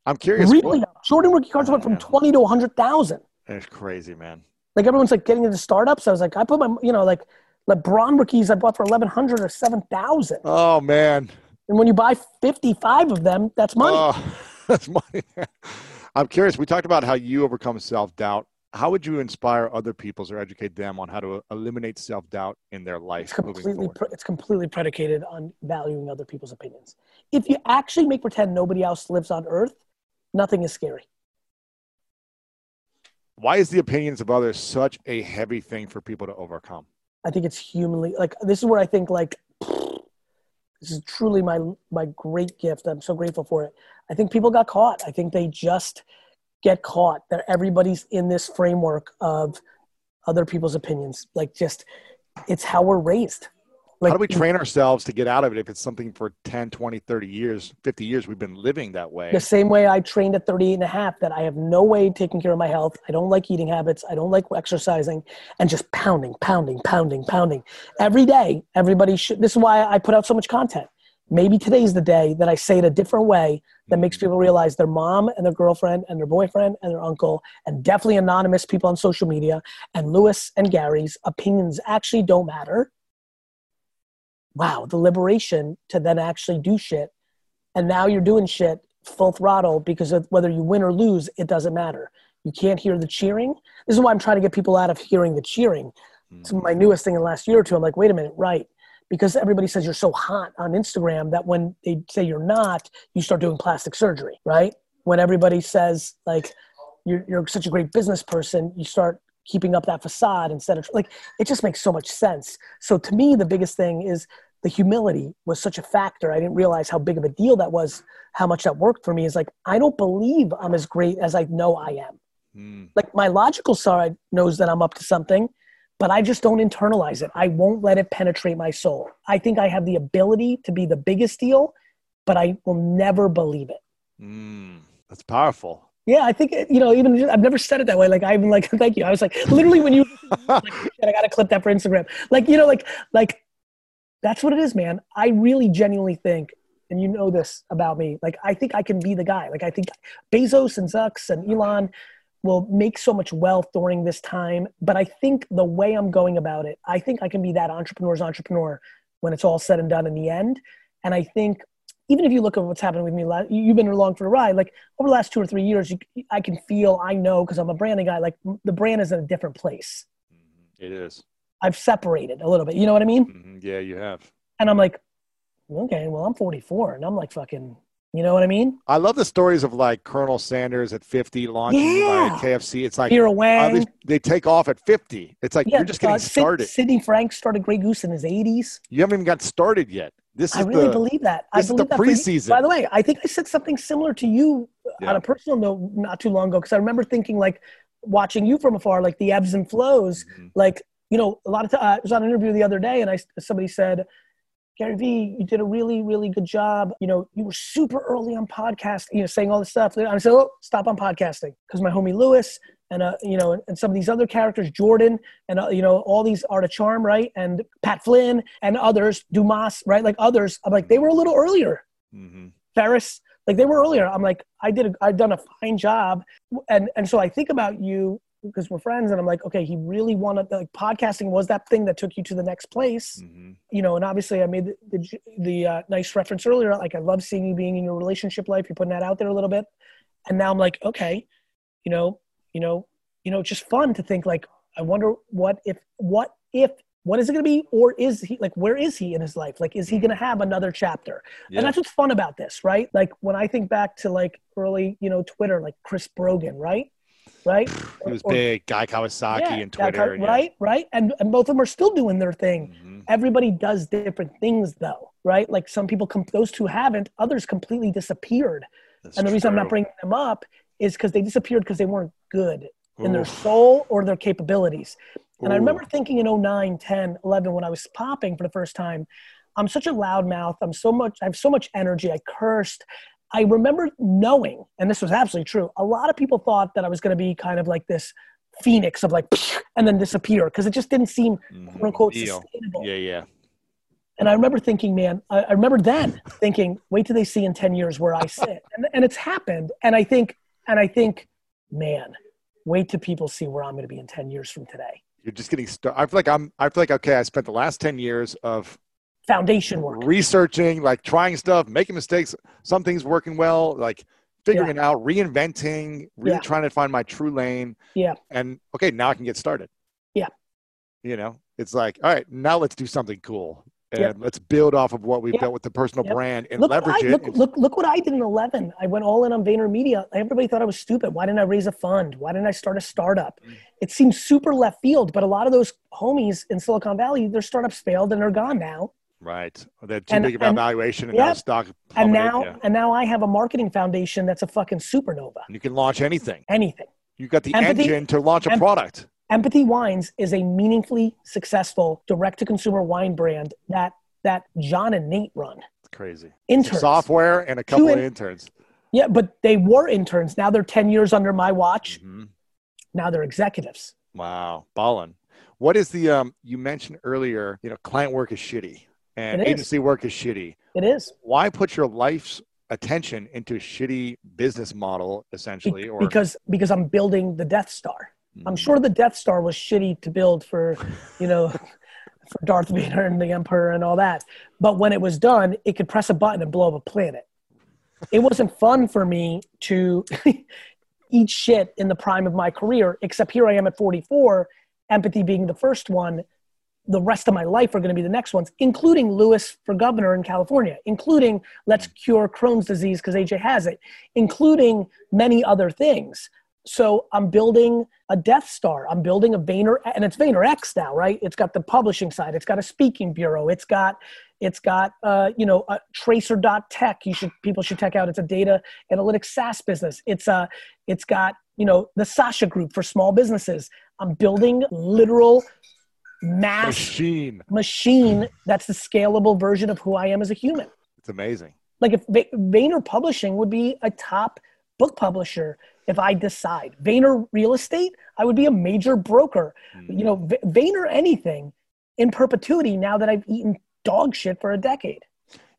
I'm curious. Really, what, Jordan rookie cards went from twenty to hundred thousand. It's crazy, man. Like everyone's like getting into startups. I was like, I put my, you know, like LeBron rookies I bought for eleven hundred or seven thousand. Oh man! And when you buy fifty-five of them, that's money. Oh, (laughs) that's money. I'm curious. We talked about how you overcome self doubt how would you inspire other peoples or educate them on how to uh, eliminate self-doubt in their life it's completely it's completely predicated on valuing other people's opinions. If you actually make pretend nobody else lives on earth nothing is scary. Why is the opinions of others such a heavy thing for people to overcome? I think it's humanly like this is where i think like this is truly my my great gift. I'm so grateful for it. I think people got caught. I think they just get caught that everybody's in this framework of other people's opinions. Like just it's how we're raised. Like, how do we train ourselves to get out of it if it's something for 10, 20, 30 years, 50 years we've been living that way? The same way I trained at 38 and a half that I have no way taking care of my health. I don't like eating habits. I don't like exercising and just pounding, pounding, pounding, pounding. Every day, everybody should. This is why I put out so much content maybe today's the day that I say it a different way that makes people realize their mom and their girlfriend and their boyfriend and their uncle and definitely anonymous people on social media and Lewis and Gary's opinions actually don't matter. Wow, the liberation to then actually do shit. And now you're doing shit full throttle because of whether you win or lose, it doesn't matter. You can't hear the cheering. This is why I'm trying to get people out of hearing the cheering. It's mm. my newest thing in the last year or two. I'm like, wait a minute, right because everybody says you're so hot on Instagram that when they say you're not, you start doing plastic surgery, right? When everybody says like you're, you're such a great business person, you start keeping up that facade instead of like it just makes so much sense. So to me, the biggest thing is the humility was such a factor. I didn't realize how big of a deal that was, how much that worked for me. Is like I don't believe I'm as great as I know I am. Mm. Like my logical side knows that I'm up to something, but I just don't internalize it. I won't let it penetrate my soul. I think I have the ability to be the biggest deal, but I will never believe it. Mm, that's powerful. Yeah, I think you know. Even I've never said it that way. Like I even like, (laughs) thank you. I was like, literally when you, like, (laughs) I got to clip that for Instagram. Like you know, like like that's what it is, man. I really genuinely think, and you know this about me. Like I think I can be the guy. Like I think Bezos and Zucks and Elon will make so much wealth during this time. But I think the way I'm going about it, I think I can be that entrepreneur's entrepreneur when it's all said and done in the end. And I think even if you look at what's happening with me, you've been along for the ride. Like over the last two or three years, you, I can feel, I know, because I'm a branding guy. Like the brand is in a different place. Mm-hmm. It is. I've separated a little bit. You know what I mean? Mm-hmm. Yeah, you have. And I'm like, okay, well, I'm 44, and I'm like fucking you know what I mean? I love the stories of like Colonel Sanders at 50 launching yeah. like KFC. It's like Vera Wang. They, they, take off at 50. It's like yeah, you're just getting uh, started. Sidney Frank started Grey Goose in his 80s. You haven't even got started yet. This is I really the, believe that. This I believe is the preseason. By the way, I think I said something similar to you yeah. on a personal note not too long ago because I remember thinking like watching you from afar, like the ebbs and flows. Mm-hmm. Like you know, a lot of times uh, I was on an interview the other day and I somebody said Gary Vee, you did a really, really good job. You know, you were super early on podcasting, you know, saying all this stuff. I said, oh, stop on podcasting. Because my homie Lewis and, uh, you know, and some of these other characters, Jordan and, uh, you know, all these Art of Charm, right? And Pat Flynn and others, Dumas, right? Like others, I'm like, they were a little earlier. Mm-hmm. Ferriss, like they were earlier. I'm like, I did, a, I've done a fine job. And, and so I think about you because we're friends and i'm like okay he really wanted like podcasting was that thing that took you to the next place mm-hmm. you know and obviously i made the, the, the uh, nice reference earlier like i love seeing you being in your relationship life you're putting that out there a little bit and now i'm like okay you know you know you know it's just fun to think like i wonder what if what if what is it going to be or is he like where is he in his life? Like is he going to have another chapter? Yeah. and that's what's fun about this right? Like when i think back to like early you know twitter like chris brogan right right? He was or, big, Guy Kawasaki yeah, and Twitter. and right, yeah. right. And, and both of them are still doing their thing. Mm-hmm. Everybody does different things though, right? Like some people, com- those two haven't, others completely disappeared. That's and the true. reason I'm not bringing them up is because they disappeared because they weren't good Ooh. in their soul or their capabilities. And Ooh. I remember thinking in 09, 10, 11, when I was popping for the first time, I'm such a loudmouth. I'm so much, I have so much energy. I cursed. I remember knowing, and this was absolutely true, a lot of people thought that I was going to be kind of like this phoenix of like, (sniffs) and then disappear because it just didn't seem mm-hmm. quote unquote sustainable. Yeah, yeah. And I remember thinking, man, I, I remember then (laughs) thinking, wait till they see in 10 years where I sit. and, and it's happened. And I think, and I think, man, wait till people see where I'm going to be in 10 years from today. You're just getting started. I feel like I'm, I feel like, okay, I spent the last 10 years of foundation work researching like trying stuff making mistakes some things working well like figuring yeah. it out reinventing really yeah. trying to find my true lane yeah and okay now i can get started yeah you know it's like all right now let's do something cool and yep. let's build off of what we've yep. built with the personal yep. brand and look leverage I, it. Look, look, look what I did in 11. I went all in on VaynerMedia. Everybody thought I was stupid. Why didn't I raise a fund? Why didn't I start a startup? Mm. It seems super left field, but a lot of those homies in Silicon Valley, their startups failed and they're gone now. Right. They're too and, big of a valuation and yep. now stock. And now, yeah. and now I have a marketing foundation that's a fucking supernova. You can launch anything. Anything. You got the empathy, engine to launch a em- product. Empathy Wines is a meaningfully successful direct to consumer wine brand that that John and Nate run. It's crazy. Interns. Software and a couple in- of interns. Yeah, but they were interns. Now they're 10 years under my watch. Mm-hmm. Now they're executives. Wow. Ballin. What is the um you mentioned earlier, you know, client work is shitty and agency work is shitty. It is. Why put your life's attention into a shitty business model essentially Be- or because because I'm building the Death Star. I'm mm. sure the Death Star was shitty to build for, you know, (laughs) for Darth Vader and the Emperor and all that. But when it was done, it could press a button and blow up a planet. It wasn't fun for me to (laughs) eat shit in the prime of my career, except here I am at 44, empathy being the first one the rest of my life are going to be the next ones, including Lewis for governor in California, including let's cure Crohn's disease because AJ has it, including many other things. So I'm building a Death Star. I'm building a Vayner, and it's VaynerX now, right? It's got the publishing side. It's got a speaking bureau. It's got, it's got, uh, you know, a Tracer.tech. You should people should check out. It's a data analytics SaaS business. It's a, uh, it's got, you know, the Sasha Group for small businesses. I'm building literal mass machine machine that's the scalable version of who I am as a human. It's amazing. Like if v- Vayner Publishing would be a top book publisher if I decide. Vayner Real Estate, I would be a major broker. Mm. You know, v- Vayner anything in perpetuity now that I've eaten dog shit for a decade.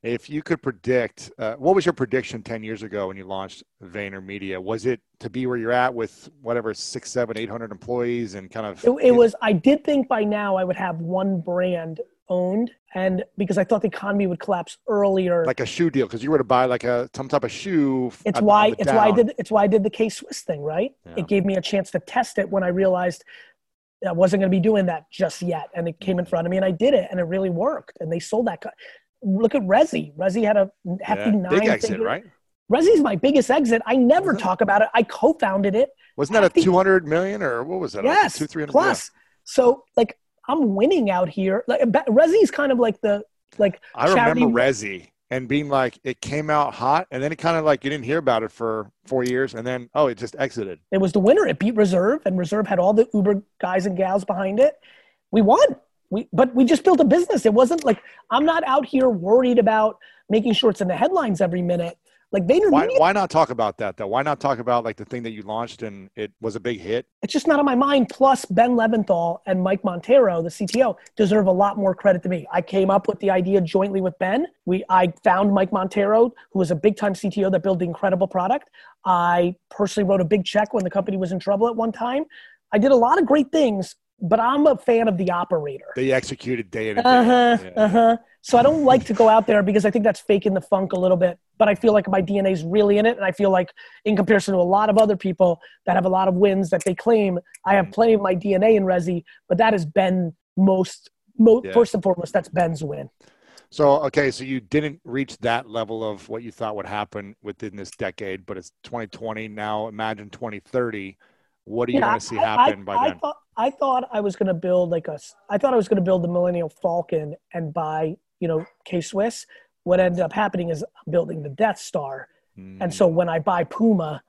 If you could predict, uh, what was your prediction 10 years ago when you launched VaynerMedia? Was it to be where you're at with whatever, six, seven, 800 employees and kind of? It, it was, I did think by now I would have one brand owned and because I thought the economy would collapse earlier. Like a shoe deal, because you were to buy like a some type of shoe. It's why it's down. why I did it's why I did the K Swiss thing, right? Yeah. It gave me a chance to test it when I realized I wasn't going to be doing that just yet, and it came in front of me, and I did it, and it really worked, and they sold that look at Resy. Resy had a hefty yeah, nine. Big exit, figure. right? Resy's my biggest exit. I never talk about it. I co-founded it. Wasn't that hefty. a 200 million or what was that? Yes, two, 300 plus. Yeah. So like I'm winning out here. Like Resy's kind of like the like. I remember Resy and being like, it came out hot, and then it kind of like you didn't hear about it for four years, and then oh, it just exited. It was the winner. It beat Reserve, and Reserve had all the Uber guys and gals behind it. We won. We but we just built a business. It wasn't like I'm not out here worried about making sure it's in the headlines every minute. Like VaynerMedia, Why, why not talk about that though? Why not talk about like the thing that you launched and it was a big hit? it's just not on my mind. Plus, Ben Leventhal and Mike Montero, the CTO, deserve a lot more credit than me. I came up with the idea jointly with Ben. We, I found Mike Montero, who was a big time CTO that built the incredible product. I personally wrote a big check when the company was in trouble at one time. I did a lot of great things, but I'm a fan of the operator. They executed day in and day Uh out. huh. Yeah. Uh huh. So I don't like to go out there because I think that's faking the funk a little bit. But I feel like my DNA is really in it, and I feel like in comparison to a lot of other people that have a lot of wins that they claim, I have plenty of my DNA in Resy. But that has been most, mo- Yeah. first and foremost, that's Ben's win. So okay, so you didn't reach that level of what you thought would happen within this decade, but it's 2020 now. Imagine 2030. What do you want to see I- happen I, by I then? Thought, I thought I was going to build like a, I thought I was going to build the Millennium Falcon and buy, you know, K Swiss. What ended up happening is I'm building the Death Star. And so when I buy Puma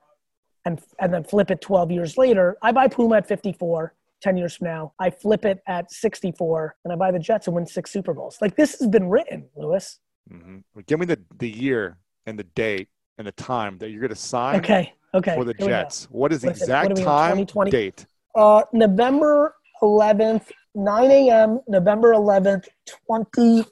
and and then flip it 12 years later, I buy Puma at 54, 10 years from now. I flip it at 64 and I buy the Jets and win six Super Bowls. Like this has been written, Lewis. hmm Give me the the year and the date and the time that you're going to sign Okay. Okay. for the. Jets. What is the it? exact What are we in, time 2020? date? Uh, November 11th, 9 a.m., November 11th, 20,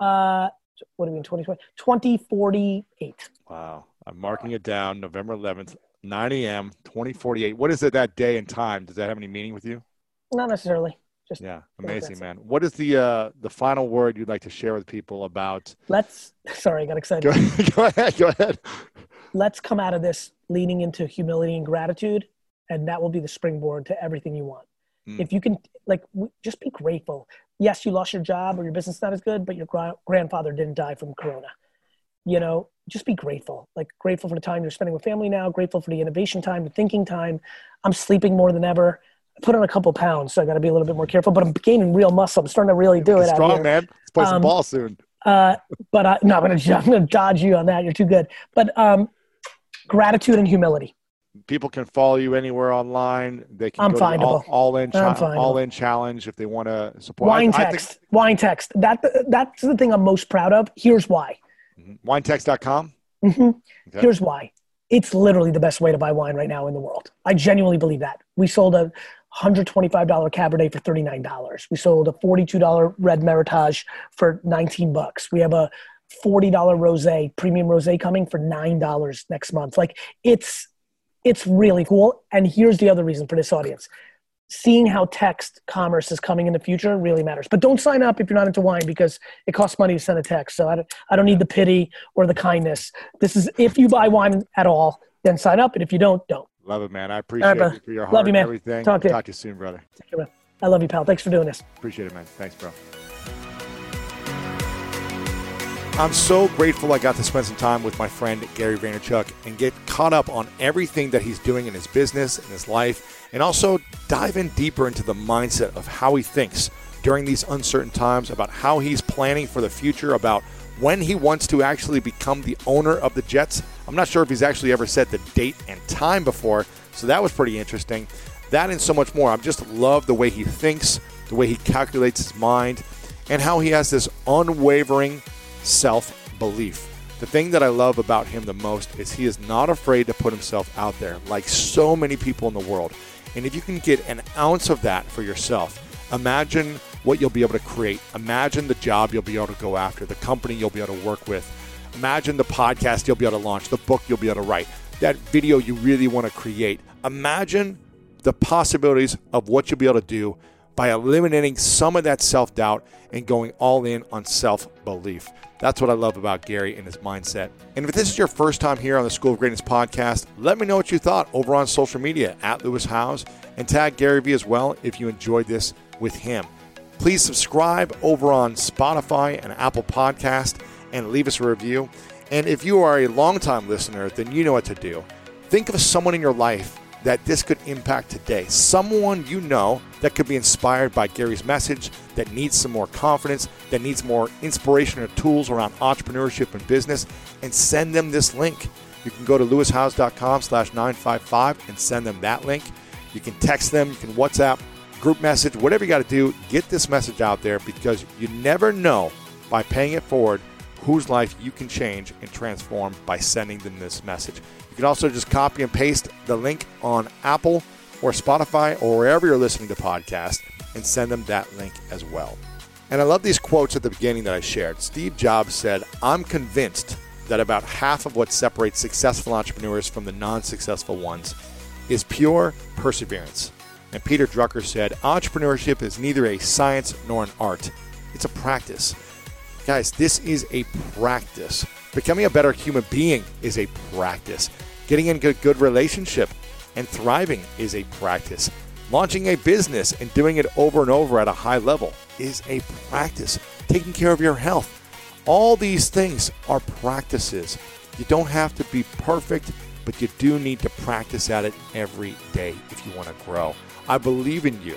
uh, what do we mean, 2020? 2048. Wow, I'm marking it down. November 11th, 9 a.m. 2048. What is it that day and time? Does that have any meaning with you? Not necessarily. Just Yeah, amazing, man. What is the uh, the final word you'd like to share with people about? let's, (laughs) sorry, I got (laughs) excited. Go ahead. Go ahead. let's come out of this leaning into humility and gratitude and that will be the springboard to everything you want Mm. if you can like w- just be grateful yes you lost your job or your business not as good but your gra- grandfather didn't die from corona you know just be grateful like grateful for the time you're spending with family now grateful for the innovation time the thinking time i'm sleeping more than ever I put on a couple pounds so i got to be a little bit more careful but i'm gaining real muscle i'm starting to really do it out Strong man. Let's play some Um, ball soon. Uh, but I, (laughs) no, I'm gonna, I'm gonna dodge you on that. You're too good. But um, gratitude and humility. People can follow you anywhere online. They can I'm go to all, findable. all in I'm findable. all in challenge if they want to support. Wine I- I think- text. wine text. That that's the thing I'm most proud of. Here's why. Mhm. Winetext.com. hmm Okay. Here's why. It's literally the best way to buy wine right now in the world. I genuinely believe that. We sold a $125 Cabernet for $39. We sold a $42 Red Meritage for 19 bucks. We have a $40 rosé, premium rosé coming for $9 next month. Like it's it's really cool. And here's the other reason for this audience. Seeing how text commerce is coming in the future really matters. But don't sign up if you're not into wine because it costs money to send a text. So I don't, I don't need the pity or the kindness. This is if you buy wine at all, then sign up. And if you don't, don't. Love it, man. I appreciate brother. you for your Love heart you, and man. everything. Talk to you. Talk to you soon, brother. Take care, man. I love you, pal. Thanks for doing this. Appreciate it, man. Thanks, bro. I'm so grateful I got to spend some time with my friend Gary Vaynerchuk and get caught up on everything that he's doing in his business, in his life, and also dive in deeper into the mindset of how he thinks during these uncertain times, about how he's planning for the future, about when he wants to actually become the owner of the Jets. I'm not sure if he's actually ever set the date and time before, so that was pretty interesting. That and so much more. I just love the way he thinks, the way he calculates his mind, and how he has this unwavering self belief. The thing that I love about him the most is he is not afraid to put himself out there like so many people in the world. And if you can get an ounce of that for yourself, imagine what you'll be able to create. Imagine the job you'll be able to go after, the company you'll be able to work with. Imagine the podcast you'll be able to launch, the book you'll be able to write, that video you really want to create. Imagine the possibilities of what you'll be able to do by eliminating some of that self doubt and going all in on self belief. That's what I love about Gary and his mindset. And if this is your first time here on the School of Greatness podcast, let me know what you thought over on social media at Lewis Howes and tag Gary Vee as well if you enjoyed this with him. Please subscribe over on Spotify and Apple Podcast and leave us a review. And if you are a longtime listener, then you know what to do. Think of someone in your life that this could impact today. Someone you know that could be inspired by Gary's message, that needs some more confidence, that needs more inspiration or tools around entrepreneurship and business, and send them this link. You can go to lewishowes.com slash 955 and send them that link. You can text them, you can WhatsApp, group message, whatever you got to do, get this message out there because you never know by paying it forward whose life you can change and transform by sending them this message. You can also just copy and paste the link on Apple or Spotify or wherever you're listening to podcasts and send them that link as well. And I love these quotes at the beginning that I shared. Steve Jobs said, I'm convinced that about half of what separates successful entrepreneurs from the non successful ones is pure perseverance. And Peter Drucker said, entrepreneurship is neither a science nor an art, it's a practice. Guys, this is a practice. Becoming a better human being is a practice. Getting into a good relationship and thriving is a practice. Launching a business and doing it over and over at a high level is a practice. Taking care of your health. All these things are practices. You don't have to be perfect, but you do need to practice at it every day if you want to grow. I believe in you.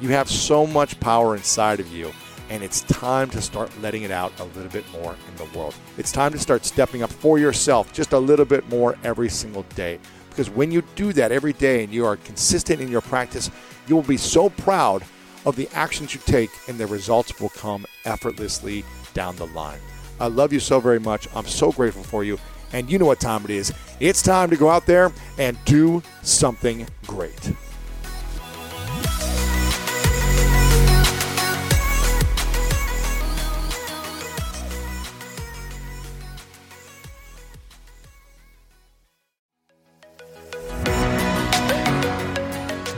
You have so much power inside of you, and it's time to start letting it out a little bit more in the world. It's time to start stepping up for yourself just a little bit more every single day. Because when you do that every day and you are consistent in your practice, you will be so proud of the actions you take, and the results will come effortlessly down the line. I love you so very much. I'm so grateful for you. And you know what time it is. It's time to go out there and do something great.